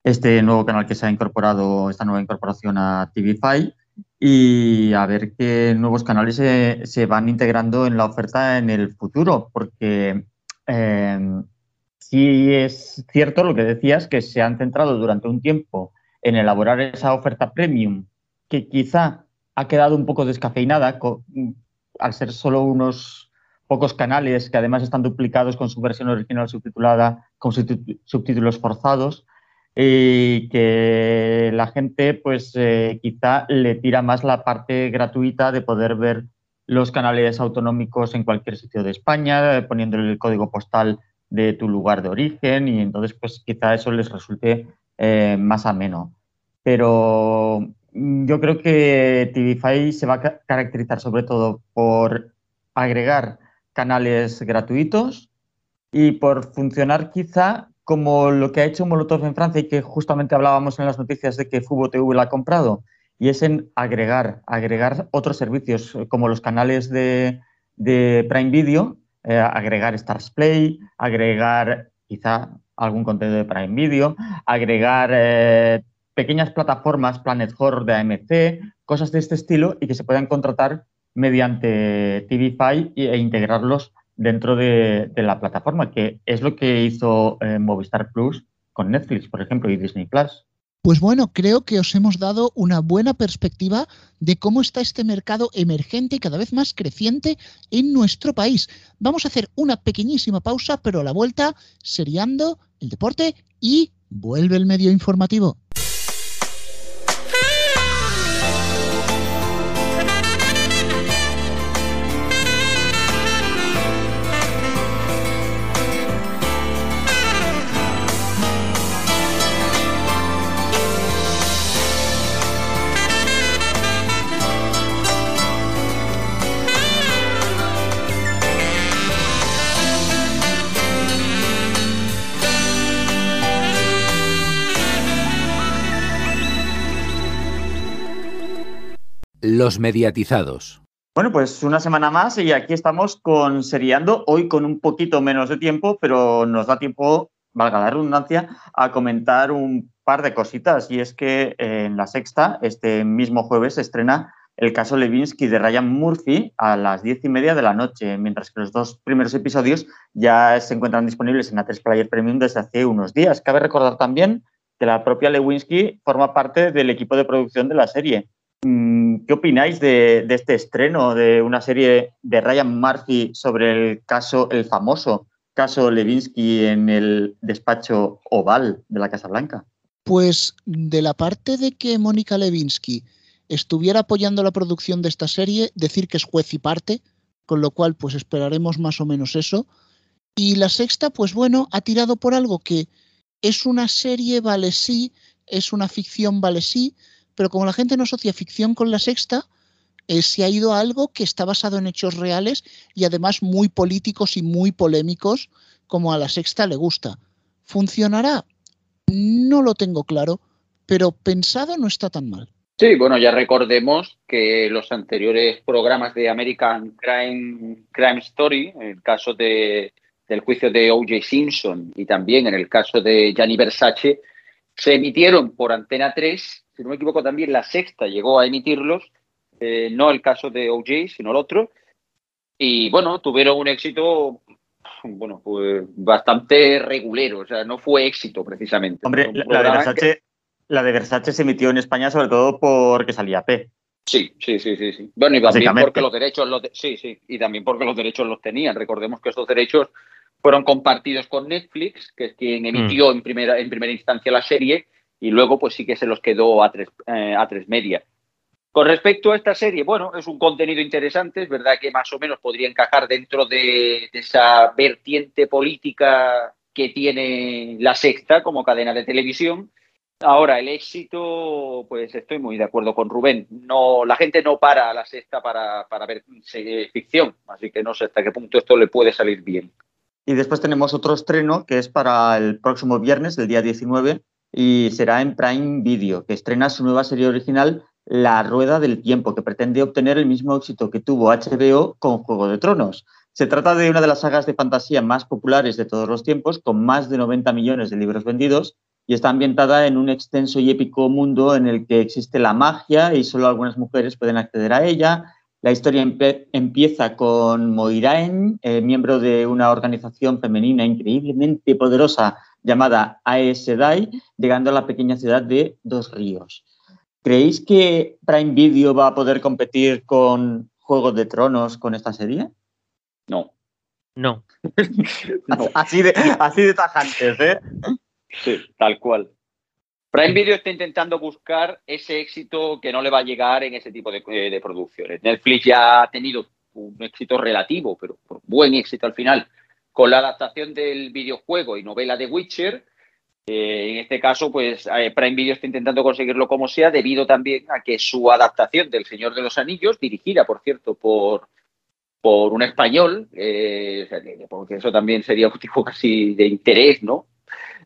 este nuevo canal que se ha incorporado, esta nueva incorporación a TVFi y a ver qué nuevos canales se, van integrando en la oferta en el futuro, porque eh, sí es cierto lo que decías, que se han centrado durante un tiempo en elaborar esa oferta premium, que quizá ha quedado un poco descafeinada al ser solo unos pocos canales que además están duplicados con su versión original subtitulada, con subtítulos forzados y que la gente pues eh, quizá le tira más la parte gratuita de poder ver los canales autonómicos en cualquier sitio de España, poniéndole el código postal de tu lugar de origen y entonces pues quizá eso les resulte eh, más ameno. Pero yo creo que TVFi se va a caracterizar sobre todo por agregar canales gratuitos y por funcionar quizá como lo que ha hecho Molotov en Francia y que justamente hablábamos en las noticias de que Fubo TV la ha comprado, y es en agregar, agregar otros servicios como los canales de, Prime Video, eh, agregar Stars Play, agregar quizá algún contenido de Prime Video, agregar eh, pequeñas plataformas, Planet Horror de AMC, cosas de este estilo y que se puedan contratar mediante TVFi e integrarlos dentro de, la plataforma, que es lo que hizo eh, Movistar Plus con Netflix, por ejemplo, y Disney Plus. Pues bueno, creo que os hemos dado una buena perspectiva de cómo está este mercado emergente y cada vez más creciente en nuestro país. Vamos a hacer una pequeñísima pausa, pero a la vuelta, seriando el deporte y vuelve el medio informativo. Los mediatizados. Bueno, pues una semana más y aquí estamos con Seriando, hoy con un poquito menos de tiempo, pero nos da tiempo, valga la redundancia, a comentar un par de cositas. Y es que en la sexta, este mismo jueves, se estrena el caso Levinsky de Ryan Murphy a las diez y media de la noche, mientras que los dos primeros episodios ya se encuentran disponibles en A3 Player Premium desde hace unos días. Cabe recordar también que la propia Lewinsky forma parte del equipo de producción de la serie. ¿Qué opináis de, este estreno de una serie de Ryan Murphy sobre el caso, el famoso caso Levinsky en el despacho oval de la Casa Blanca? Pues de la parte de que Mónica Levinsky estuviera apoyando la producción de esta serie, decir que es juez y parte, con lo cual pues esperaremos más o menos eso. Y la sexta, pues bueno, ha tirado por algo que es una serie, vale sí, es una ficción, vale sí, pero como la gente no asocia ficción con la sexta, eh, se ha ido a algo que está basado en hechos reales y además muy políticos y muy polémicos, como a la sexta le gusta. ¿Funcionará? No lo tengo claro, pero pensado no está tan mal. Sí, bueno, ya recordemos que los anteriores programas de American Crime, Crime Story, en el caso de, del juicio de O.J. Simpson y también en el caso de Gianni Versace, se emitieron por Antena 3 si no me equivoco, también la sexta llegó a emitirlos, eh, no el caso de OJ, sino el otro. Y bueno, tuvieron un éxito, bueno, pues bastante regulero, o sea, no fue éxito precisamente. Hombre, la, de Versace, la de Versace se emitió en España sobre todo porque salía P. Sí, sí, sí, sí, sí. Bueno, y también porque los derechos los sí, sí, y también porque los derechos los tenían. Recordemos que estos derechos fueron compartidos con Netflix, que es quien emitió mm. en primera en primera instancia la serie y luego pues sí que se los quedó a tres, eh, a tres media. Con respecto a esta serie, bueno, es un contenido interesante, es verdad que más o menos podría encajar dentro de, esa vertiente política que tiene la sexta como cadena de televisión. Ahora, el éxito, pues estoy muy de acuerdo con Rubén. No, la gente no para a la sexta para, para ver ficción, así que no sé hasta qué punto esto le puede salir bien. Y después tenemos otro estreno que es para el próximo viernes, el día 19, y será en Prime Video, que estrena su nueva serie original, La Rueda del Tiempo, que pretende obtener el mismo éxito que tuvo HBO con Juego de Tronos. Se trata de una de las sagas de fantasía más populares de todos los tiempos, con más de 90 millones de libros vendidos y está ambientada en un extenso y épico mundo en el que existe la magia y solo algunas mujeres pueden acceder a ella. La historia empieza con Moiraen, eh, miembro de una organización femenina increíblemente poderosa llamada Aes Sedai, llegando a la pequeña ciudad de Dos Ríos. ¿Creéis que Prime Video va a poder competir con Juego de Tronos con esta serie? No. No. [laughs] Así, de, así de tajantes, ¿eh? Sí, tal cual. Prime Video está intentando buscar ese éxito que no le va a llegar en ese tipo de, eh, producciones. Netflix ya ha tenido un éxito relativo, pero buen éxito al final, con la adaptación del videojuego y novela de Witcher. Eh, en este caso, pues eh, Prime Video está intentando conseguirlo como sea, debido también a que su adaptación del Señor de los Anillos, dirigida, por cierto, por, por un español, porque eso también sería un tipo casi de interés, ¿no?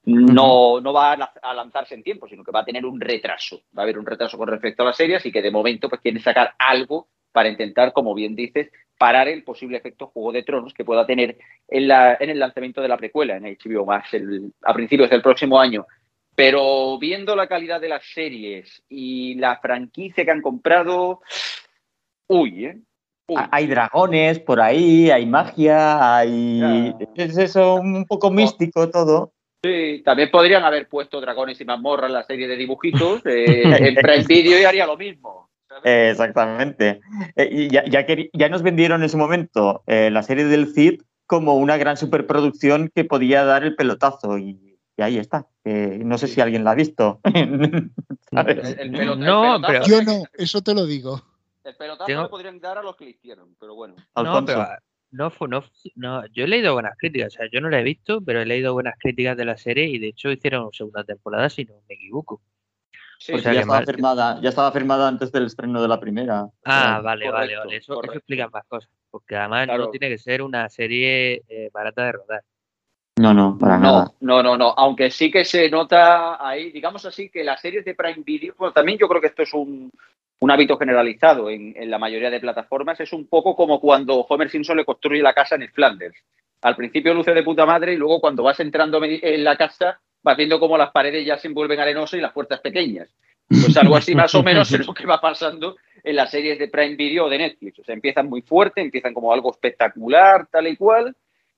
no, no va a lanzarse en tiempo, sino que va a tener un retraso. Va a haber un retraso con respecto a las series y que de momento pues quieren sacar algo para intentar, como bien dices, parar el posible efecto Juego de Tronos que pueda tener en, la, en el lanzamiento de la precuela en HBO Max a principios del próximo año. Pero viendo la calidad de las series y la franquicia que han comprado, uy, ¿eh? Hay dragones por ahí, hay magia, hay... Es eso un poco místico todo. Sí, también podrían haber puesto Dragones y Mazmorra en la serie de dibujitos eh, en Prime Video y haría lo mismo. Exactamente. Eh, y ya, ya, nos vendieron en ese momento eh, la serie del Cid como una gran superproducción que podía dar el pelotazo y, ahí está. no sé si alguien la ha visto. [laughs] no, pero yo no, eso te lo digo. El pelotazo lo podrían dar a los que lo hicieron, pero bueno. No, pero no, no, no, yo he leído buenas críticas, o sea, yo no la he visto, pero he leído buenas críticas de la serie y de hecho hicieron segunda temporada, si no me equivoco. Sí, ya, estaba firmada, ya estaba firmada antes del estreno de la primera. Ah, vale, vale, vale. Eso, explica más cosas. Porque además no tiene que ser una serie eh, barata de rodar. No, no, para nada. No, no, no. Aunque sí que se nota ahí, digamos así, que las series de Prime Video, bueno, también yo creo que esto es un, un hábito generalizado en, la mayoría de plataformas. Es un poco como cuando Homer Simpson le construye la casa en el Flanders. Al principio luce de puta madre y luego cuando vas entrando en la casa vas viendo como las paredes ya se envuelven arenosas y las puertas pequeñas. Pues algo así [laughs] más o menos es lo que va pasando en las series de Prime Video o de Netflix. O sea, empiezan muy fuerte, empiezan como algo espectacular, tal y cual,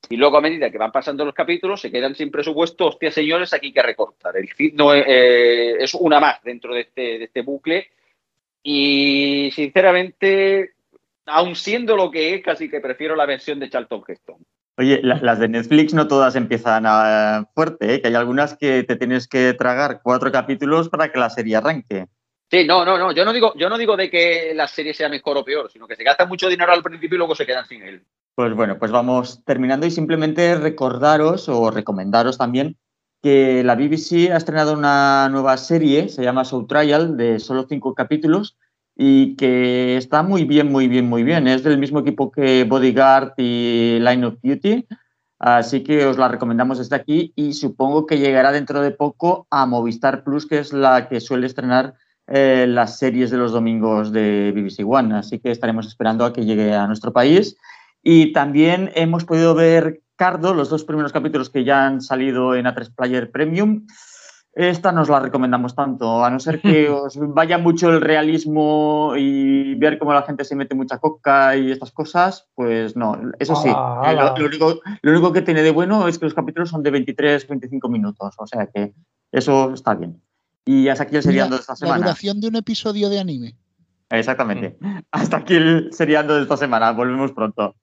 y luego a medida que van pasando los capítulos se quedan sin presupuesto, hostia señores, aquí hay que recortar. El feed no eh, es una más dentro de este, de este bucle y sinceramente, aun siendo lo que es, casi que prefiero la versión de Charlton Heston. Oye, las de Netflix no todas empiezan a fuerte, ¿eh? que hay algunas que te tienes que tragar cuatro capítulos para que la serie arranque. Sí, no, no, no. Yo no digo, yo no digo de que la serie sea mejor o peor, sino que se gasta mucho dinero al principio y luego se quedan sin él. Pues bueno, pues vamos terminando y simplemente recordaros o recomendaros también que la BBC ha estrenado una nueva serie, se llama Soul Trial, de solo cinco capítulos y que está muy bien, muy bien, muy bien. Es del mismo equipo que Bodyguard y Line of Duty, así que os la recomendamos desde aquí y supongo que llegará dentro de poco a Movistar Plus, que es la que suele estrenar eh, las series de los domingos de BBC One, así que estaremos esperando a que llegue a nuestro país. Y también hemos podido ver Cardo, los dos primeros capítulos que ya han salido en A3 Player Premium. Esta nos la recomendamos tanto, a no ser que [laughs] os vaya mucho el realismo y ver cómo la gente se mete mucha coca y estas cosas, pues no, eso sí. Ah, lo, único, lo, único, que tiene de bueno es que los capítulos son de 23-25 minutos, o sea que eso está bien. Y hasta aquí el seriando de esta semana. La duración de un episodio de anime. Exactamente. Mm. [laughs] Hasta aquí el seriando de esta semana. Volvemos pronto.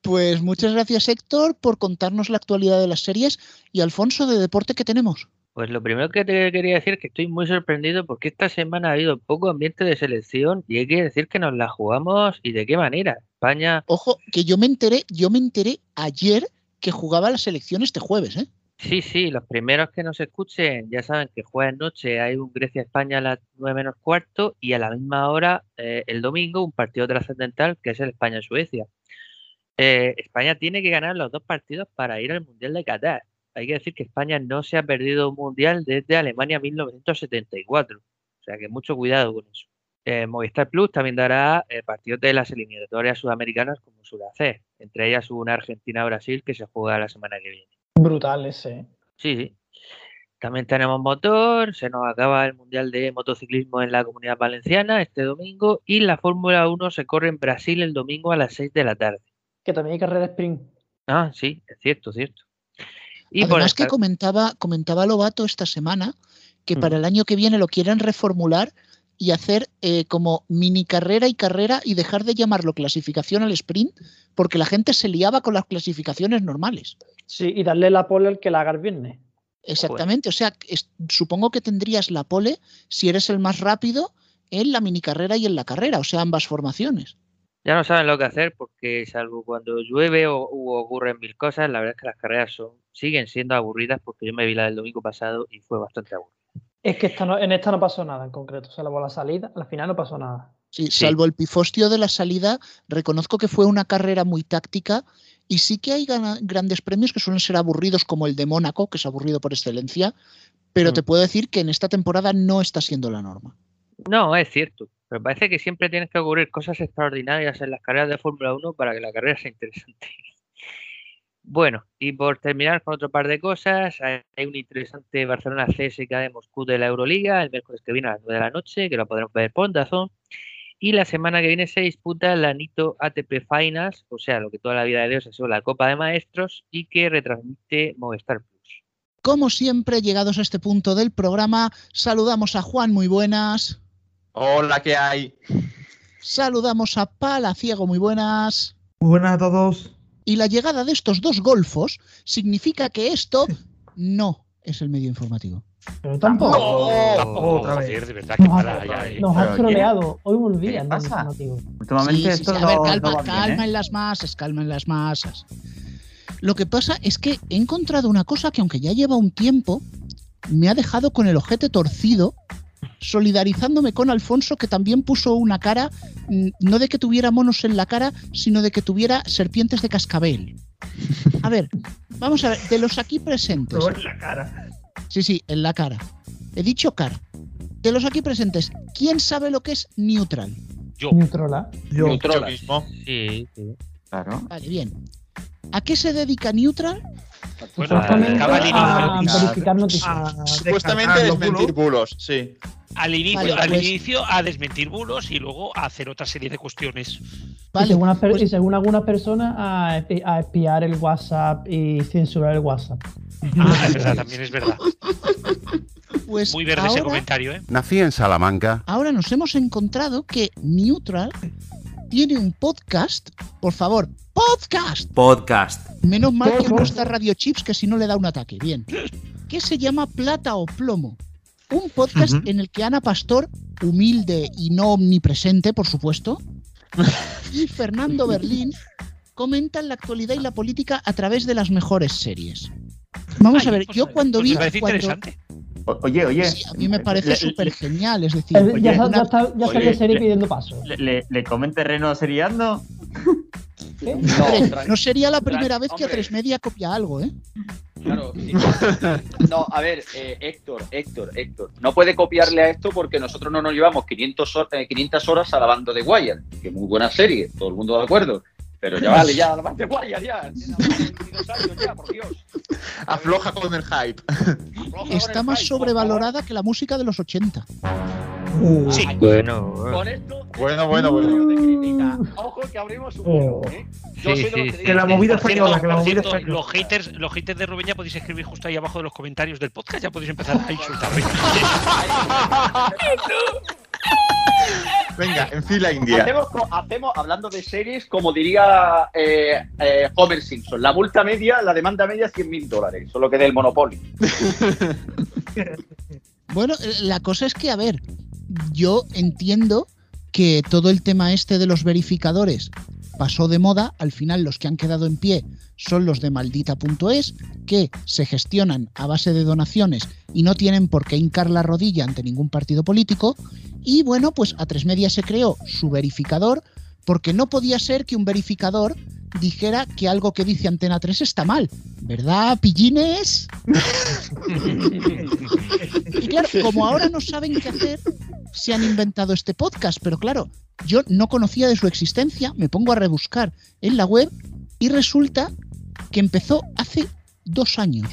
Pues muchas gracias Héctor por contarnos la actualidad de las series y Alfonso de deporte que tenemos. Pues lo primero que te quería decir es que estoy muy sorprendido porque esta semana ha habido poco ambiente de selección y hay que decir que nos la jugamos y de qué manera. España. Ojo, que yo me enteré, yo me enteré ayer que jugaba la selección este jueves, ¿eh? Sí, sí, los primeros que nos escuchen ya saben que jueves noche hay un Grecia-España a las 9 menos cuarto y a la misma hora eh, el domingo un partido trascendental que es el España-Suecia. Eh, España tiene que ganar los dos partidos para ir al Mundial de Qatar. Hay que decir que España no se ha perdido un Mundial desde Alemania 1974. O sea que mucho cuidado con eso. Eh, Movistar Plus también dará partidos de las eliminatorias sudamericanas como suele hacer. Entre ellas una Argentina-Brasil que se juega la semana que viene. Brutal ese. Sí, sí. También tenemos motor, se nos acaba el Mundial de Motociclismo en la Comunidad Valenciana este domingo y la Fórmula 1 se corre en Brasil el domingo a las 6 de la tarde. Que también hay carrera sprint. Ah, sí, es cierto, cierto. Y Además que comentaba, comentaba Lobato esta semana que para el año que viene lo quieren reformular y hacer eh, como mini carrera y carrera y dejar de llamarlo clasificación al sprint porque la gente se liaba con las clasificaciones normales. Sí, y darle la pole al que la haga el viernes. Exactamente, o sea, supongo que tendrías la pole si eres el más rápido en la mini carrera y en la carrera, o sea, ambas formaciones. Ya no saben lo que hacer porque salvo cuando llueve o, ocurren mil cosas, la verdad es que las carreras son, siguen siendo aburridas porque yo me vi la del domingo pasado y fue bastante aburrida. Es que en esta no pasó nada en concreto, salvo la salida, al final no pasó nada. Sí, salvo el pifostio de la salida, reconozco que fue una carrera muy táctica y sí que hay grandes premios que suelen ser aburridos, como el de Mónaco, que es aburrido por excelencia, pero te mm. puedo decir que en esta temporada no está siendo la norma. No, es cierto. Pero parece que siempre tienes que ocurrir cosas extraordinarias en las carreras de Fórmula 1 para que la carrera sea interesante. [laughs] Bueno, y por terminar con otro par de cosas, hay un interesante Barcelona CSK de Moscú de la Euroliga el miércoles que viene a las 9 de la noche, que lo podremos ver por Dazón. Y la semana que viene se disputa la NITO ATP Finals, o sea, lo que toda la vida de Dios ha sido la Copa de Maestros y que retransmite Movistar Plus. Como siempre, llegados a este punto del programa, saludamos a Juan, muy buenas. Hola, ¿qué hay? Saludamos a Palaciego, muy buenas. Muy buenas a todos. Y la llegada de estos dos golfos significa que esto no es el medio informativo. Pero tampoco. otra vez. de verdad que para, nos has troleado. Hoy volvía el medio informativo. Últimamente esto a ver, calma, calma ¿eh? en las masas, calma en las masas. Lo que pasa es que he encontrado una cosa que aunque ya lleva un tiempo, me ha dejado con el ojete torcido solidarizándome con Alfonso, que también puso una cara, mm, no de que tuviera monos en la cara, sino de que tuviera serpientes de cascabel. A ver, vamos a ver, de los aquí presentes. en la cara. Sí, sí, en la cara. He dicho cara. De los aquí presentes, ¿quién sabe lo que es neutral? Yo. Neutrola. Yo, mismo. Sí, sí. Claro. Vale, bien. ¿A qué se dedica Neutral? Supuestamente a, verificar noticias. supuestamente a desmentir bulos, sí. Al inicio, al pues- inicio a desmentir bulos y luego a hacer otra serie de cuestiones. Vale, y, según, pues- y según algunas personas a, espiar el WhatsApp y censurar el WhatsApp. Ah, es verdad, también es verdad. Pues Muy verde ese comentario, ¿eh? Nací en Salamanca. Ahora nos hemos encontrado que Neutral tiene un podcast. Por favor, podcast. Podcast. Menos mal que no está Radio Chips, que si no le da un ataque. Bien. Que se llama Plata o Plomo. Un podcast en el que Ana Pastor, humilde y no omnipresente, por supuesto, y Fernando Berlín comentan la actualidad y la política a través de las mejores series. Vamos a ver, pues, yo cuando pues vi. Me parece cuando, interesante. Oye, oye. a mí me parece súper genial, es decir. Oye, ya, ya, está, ya oye, serie pidiendo paso. ¿Le, le, le comen terreno seriando? No, no, sería la primera vez que a tres media copia algo, ¿eh? Claro, sí. No, a ver, eh, Héctor, Héctor, Héctor, no puede copiarle a esto porque nosotros no nos llevamos 500, 500 horas alabando de Wire, que muy buena serie, todo el mundo de acuerdo. Pero ya vale, ya, de Wire, ya. ya, por Dios. Afloja con el hype. Está más sobrevalorada que la música de los 80. Uh, sí. Bueno, con esto. Bueno, bueno, bueno. Ojo que abrimos un poco, ¿eh? Yo sí, sí, que, la movida española, que la movida cierto, los haters, los haters de Rubén ya podéis escribir justo ahí abajo de los comentarios del podcast, ya podéis empezar a insultarme. [laughs] [laughs] Venga, en fila india. Hacemos, hacemos, hablando de series, como diría eh, eh, Homer Simpson, la multa media, la demanda media, 100 mil dólares, solo que del Monopoly. [laughs] bueno, la cosa es que, a ver, yo entiendo que todo el tema este de los verificadores pasó de moda, al final los que han quedado en pie son los de maldita.es, que se gestionan a base de donaciones y no tienen por qué hincar la rodilla ante ningún partido político. Y bueno, pues a tres media se creó su verificador, porque no podía ser que un verificador dijera que algo que dice Antena 3 está mal. ¿Verdad, pillines? [laughs] y claro, como ahora no saben qué hacer, se han inventado este podcast. Pero claro, yo no conocía de su existencia, me pongo a rebuscar en la web y resulta que empezó hace dos años.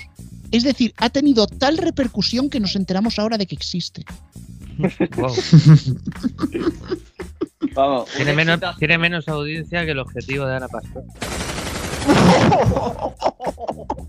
Es decir, ha tenido tal repercusión que nos enteramos ahora de que existe. [laughs] Wow. Vamos, Tiene menos, tiene menos audiencia que el objetivo de Ana Pastor.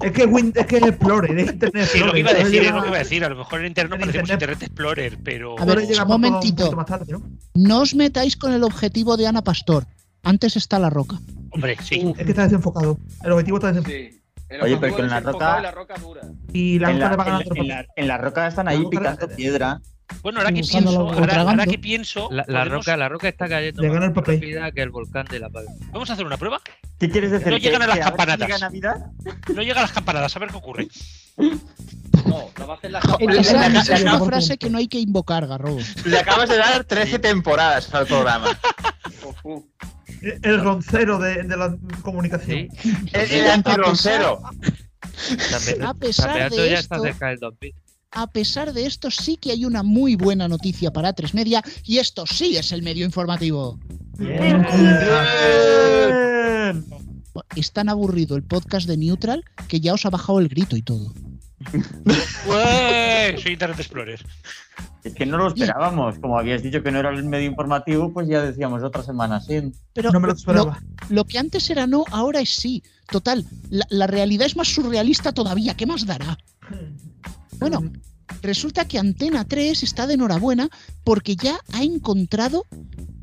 Es que, Win- es que es Explorer, es Internet Sí, lo que Explorer. iba a decir, es lo que iba a decir. A lo mejor en internet no parecemos Internet- Internet Explorer, pero. A ver, Explorer llega un momentito. más tarde, ¿no? No os metáis con el objetivo de Ana Pastor. Antes está la roca. Hombre, sí. Es que está desenfocado. El objetivo está desenfocado. Sí. Oye, pero en la roca- y la roca dura. Y la En roca la, le va a ganar en- la- en la roca están ahí picando piedra. Bueno, ahora que pienso, ahora, que pienso, La, la podemos- roca, la roca está cayendo más rápida que el volcán de la Palma. vamos a hacer una prueba. ¿Qué quieres decir? No llegan a las campanadas. llega Navidad? No llega a las campanadas, a ver qué ocurre. [laughs] No, la va a hacer la Eh, capa. Le- Esa, esa es una frase que no hay que invocar, Garrobo. Le acabas de dar 13 temporadas al programa. El roncero de, de la comunicación. Sí. El, el antirroncero. Tape- A pesar de ya esto- está cerca del 2000. A pesar de esto, sí que hay una muy buena noticia para Tres Media y esto sí es el medio informativo. Es tan aburrido el podcast de Neutral que ya os ha bajado el grito y todo. Ué, Soy Internet Explorer. Es que no lo esperábamos. Como habías dicho que no era el medio informativo, pues ya decíamos otra semana sí. Pero No me lo lo, esperaba. lo que antes era no, ahora es sí. Total, la, la realidad es más surrealista todavía. ¿Qué más dará? Bueno, resulta que Antena 3 está de enhorabuena porque ya ha encontrado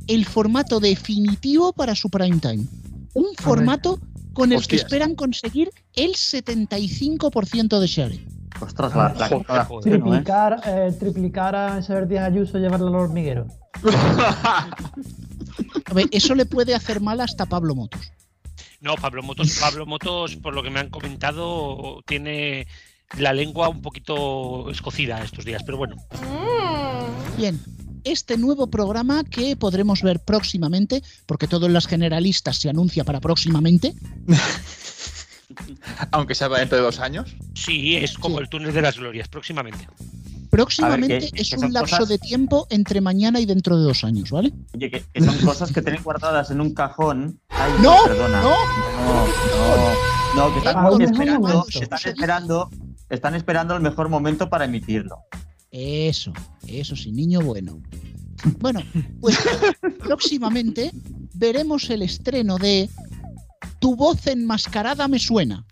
el formato definitivo para su prime time. Un formato con el que esperan conseguir el 75% de share. Ostras, la, la la- joder. ¿no, eh? Triplicar, eh, triplicar a Isabel Díaz Ayuso y llevarlo al hormiguero. [laughs] A ver, eso le puede hacer mal hasta Pablo Motos. No, Pablo Motos, Pablo Motos, por lo que me han comentado, tiene la lengua un poquito escocida estos días, pero bueno. Bien, este nuevo programa que podremos ver próximamente, porque todo en las generalistas se anuncia para próximamente, [laughs] Aunque sea dentro de dos años. Sí, es como Sí. el túnel de las glorias, próximamente. Próximamente A ver, que- es que un lapso cosas- de tiempo entre mañana y dentro de dos años, ¿vale? Oye, que, que son cosas que tienen guardadas en un cajón. Ay, ¡No! Perdona. ¡No! No, no, no, que están esperando, están esperando, están esperando el mejor momento para emitirlo. Eso, eso sí, niño bueno. Bueno, pues [laughs] próximamente veremos el estreno de Tu voz enmascarada me suena.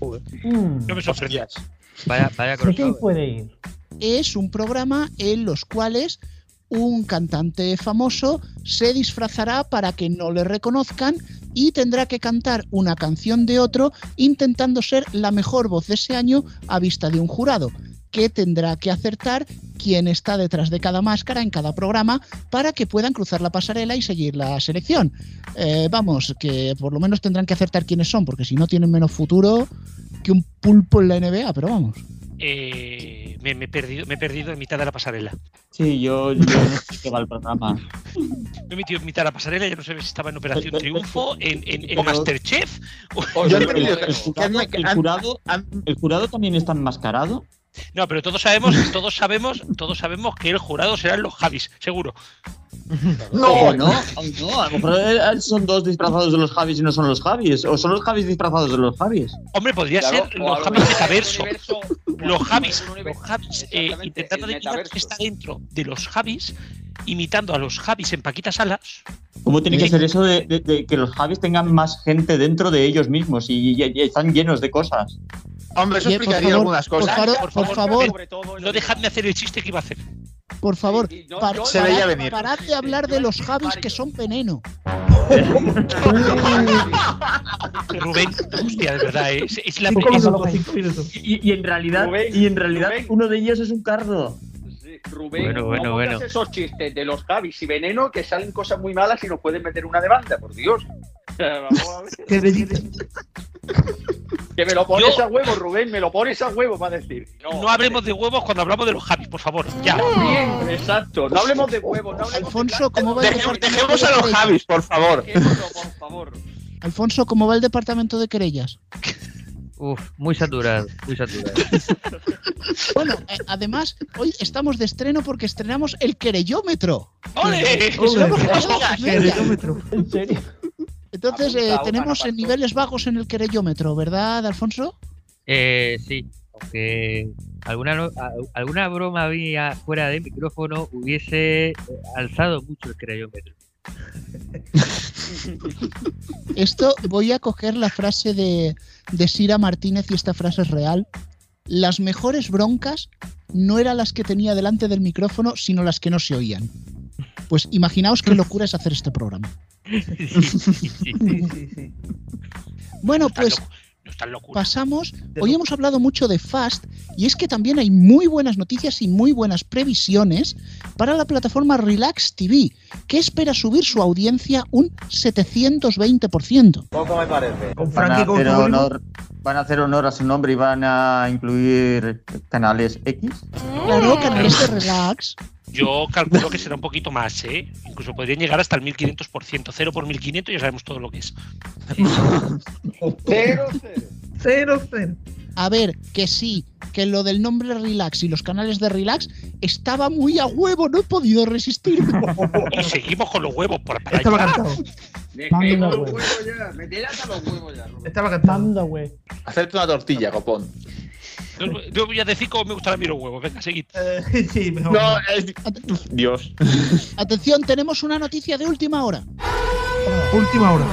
Mm, No me sorprende. Hostias. Vaya, vaya ¿De quién crossover. puede ir? Es un programa en los cuales un cantante famoso se disfrazará para que no le reconozcan y tendrá que cantar una canción de otro intentando ser la mejor voz de ese año a vista de un jurado que tendrá que acertar quién está detrás de cada máscara en cada programa para que puedan cruzar la pasarela y seguir la selección. Eh, vamos, que por lo menos tendrán que acertar quiénes son, porque si no tienen menos futuro que un pulpo en la NBA, pero vamos. Eh, me, me he perdido, me he perdido en mitad de la pasarela. Sí, yo, yo no sé qué va el programa. Me he metido en mitad de la pasarela, ya no sé si estaba en Operación Triunfo, en, en, en Masterchef. Yo he El, entendido el que jurado, me- el han- jurado- han- el jurado también está enmascarado. No, pero todos sabemos, todos sabemos, todos sabemos que el jurado serán los Javis, seguro. No, no, no, a lo mejor eh, son dos disfrazados de los Javis y no son los Javis. O son los Javis disfrazados de los Javis. Hombre, podría Claro, ser los lo Javis metaverso. universo- Los Javis, los Javis, eh, intentando adivinar qué está dentro de los Javis, imitando a los Javis en Paquita Salas. ¿Cómo tiene que ser eso de, de- de que los Javis tengan más gente dentro de ellos mismos y, y- y están llenos de cosas? Hombre, eso explicaría favor, algunas por cosas. favor, por por favor, No dejadme hacer el chiste que iba a hacer. por favor, Y no- par- Se parad- venir. parad de hablar de los Javis que son veneno. [laughs] Rubén, hostia, de verdad, ¿eh? es, es la. Y, y en realidad, Rubén, y en realidad Rubén. uno de ellos es un cardo. Sí, Rubén, Bueno, bueno, no bueno. esos chistes de los Javis y veneno que salen cosas muy malas y nos pueden meter una demanda, por Dios. [laughs] Vamos a ver. Que me lo pones Yo- a huevo, Rubén, me lo pones a huevo para decir. No hablemos de huevos cuando hablamos de los Javis, por favor. Ya. Bien, exacto. No hablemos de huevos, no hablemos Alfonso, ¿cómo va el Dejemos, departamento dejemos de a los? Javis, por favor. por. Alfonso, ¿cómo va el departamento de querellas? Uf, muy saturado, muy saturado. [laughs] Bueno, eh, además, hoy estamos de estreno porque estrenamos el querellómetro. ¡Ole! Ella. Querellómetro. ¿En serio? Entonces, eh, tenemos en niveles bajos en el querellómetro, ¿verdad, Alfonso? Eh, sí, aunque alguna, alguna broma había fuera de micrófono hubiese eh, alzado mucho el creyómetro. [laughs] Esto voy a coger la frase de, de Sira Martínez y esta frase es real. Las mejores broncas no eran las que tenía delante del micrófono, sino las que no se oían. Pues imaginaos qué locura es hacer este programa. Sí. Bueno, No pues no pasamos. Hoy hemos hablado mucho de Fast y es que también hay muy buenas noticias y muy buenas previsiones para la plataforma Relax TV, que espera subir su audiencia un 720%. Con Van a, Frankie con hacer su honor, van a hacer honor a su nombre y van a incluir canales X. Claro, canales de Relax. Yo calculo que será un poquito más, ¿eh? Incluso podrían llegar hasta el 1500%. Cero por 1500 ya sabemos todo lo que es. Cero, cero. Cero, cero. A ver, que sí, que lo del nombre Relax y los canales de Relax estaba muy a huevo, no he podido resistirme. [laughs] Y seguimos con los huevos por para Estaba allá. cantado. Manda, los huevos ya. Me hasta los huevos ya. Estaba cantado. Manda, güey. Hacerte una tortilla, copón. Yo- Yo voy a decir cómo me gustan a mí los huevos. Venga, seguid. Eh, [laughs] sí. No, es... Dios. [laughs] Atención, tenemos una noticia de última hora. Última hora.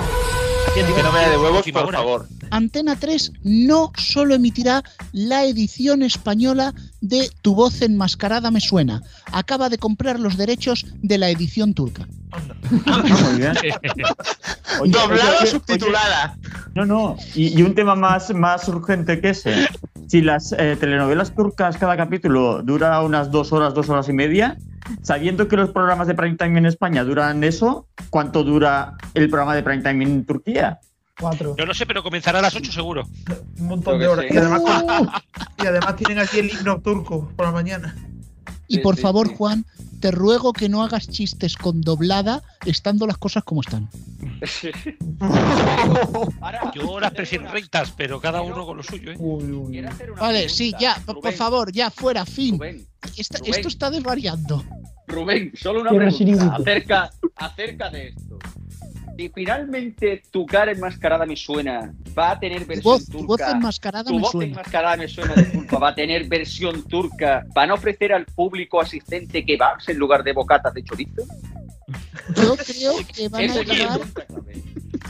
Que no me dé de huevos, Última por hora. favor. Antena 3 no solo emitirá la edición española de Tu voz enmascarada me suena. Acaba de comprar los derechos de la edición turca. Muy bien. [laughs] Oye, Doblada oye, oye, subtitulada. No, no. Y, y un tema más, más urgente que ese. Si las eh, telenovelas turcas, cada capítulo dura unas dos horas, dos horas y media, sabiendo que los programas de prime time en España duran eso, ¿cuánto dura el programa de prime time en Turquía? Cuatro. Yo no sé, pero comenzará a las 8 seguro. Un montón de Creo horas. sí. Y además, [laughs] con- y además tienen aquí el himno turco por la mañana. Y Sí, por sí, favor, sí. Juan, te ruego que no hagas chistes con doblada estando las cosas como están. Yo las prefiero rectas, pero cada uno con lo suyo, ¿eh? Uy, uy, quiero uy. hacer una Vale, sí, ya, por, favor, ya, fuera, fin. Rubén, Esta- Rubén. esto está desvariando. Rubén, solo una pregunta acerca, acerca de esto. Si finalmente tu cara enmascarada me suena, va a tener versión voz, tu voz turca. enmascarada Tu me voz suena. enmascarada me suena, disculpa, va a tener versión turca. ¿Van a ofrecer al público asistente kebabs en lugar de bocatas de chorizo? Yo creo que van a llevar-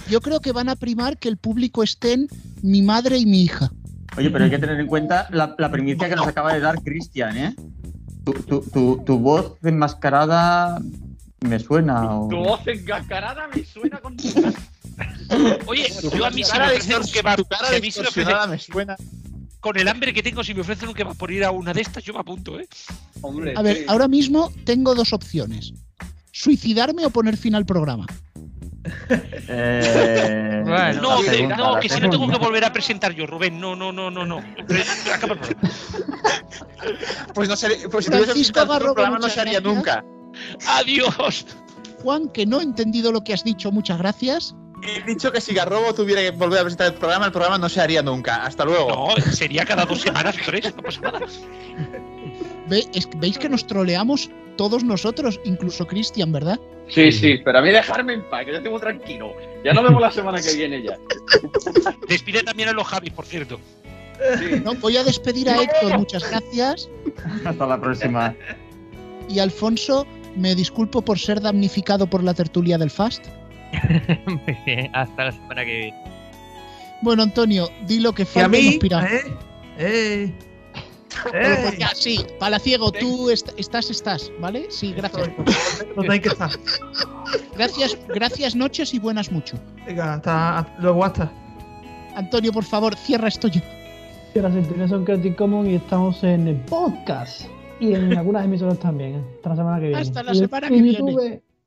yo creo que van a primar que el público estén mi madre y mi hija. Oye, pero hay que tener en cuenta la, la primicia que nos acaba de dar Cristian, ¿eh? Tu, tu, tu, tu voz enmascarada me suena. O... Tu voz enmascarada me suena con Oye, yo a mí si me cara, ofrecen un kebab, tu cara si a mí si me ofrecen- me suena. con el hambre que tengo, si me ofrecen un kebab por ir a una de estas, yo me apunto, ¿eh? Hombre, A ver, sí. ahora mismo tengo dos opciones. Suicidarme o poner fin al programa. [laughs] Eh, Bueno, No, segunda, no, que si no tengo que volver a presentar yo, Rubén. No, no, no, no, no. [laughs] Pues no sería, pues si Francisco tuviese que Garrobo, el programa no se haría gracias. nunca. Adiós. Juan, que no he entendido lo que has dicho, muchas gracias. He dicho que si Garrobo tuviera que volver a presentar el programa, el programa no se haría nunca. Hasta luego. No, sería cada dos semanas, tres, no pasa nada. Ve- es- Veis que nos troleamos todos nosotros, incluso Cristian, ¿verdad? Sí, sí, pero a mí dejarme en paz, que yo tengo tranquilo. Ya nos vemos la semana que viene ya. Despide también a los Javis, por cierto. Sí. No, voy a despedir a Héctor, muchas gracias. Hasta la próxima. Y Alfonso, me disculpo por ser damnificado por la tertulia del Fast. [laughs] Muy bien, hasta la semana que viene. Bueno, Antonio, di lo que Que a falta y nos mí. ¿eh? ¿Eh? [laughs] ¿Eh? pues ya, sí, Palaciego, tú est- estás, estás, ¿vale? Sí, gracias. ¿Dónde hay que estar? [laughs] Gracias, gracias, noches y buenas mucho. Venga, hasta luego, hasta. Antonio, por favor, cierra esto ya. Las sintonías son Creative Commons y estamos en el podcast. Y en algunas emisoras también. ¿eh? Hasta la semana que viene. Hasta la Y semana que en viene. YouTube,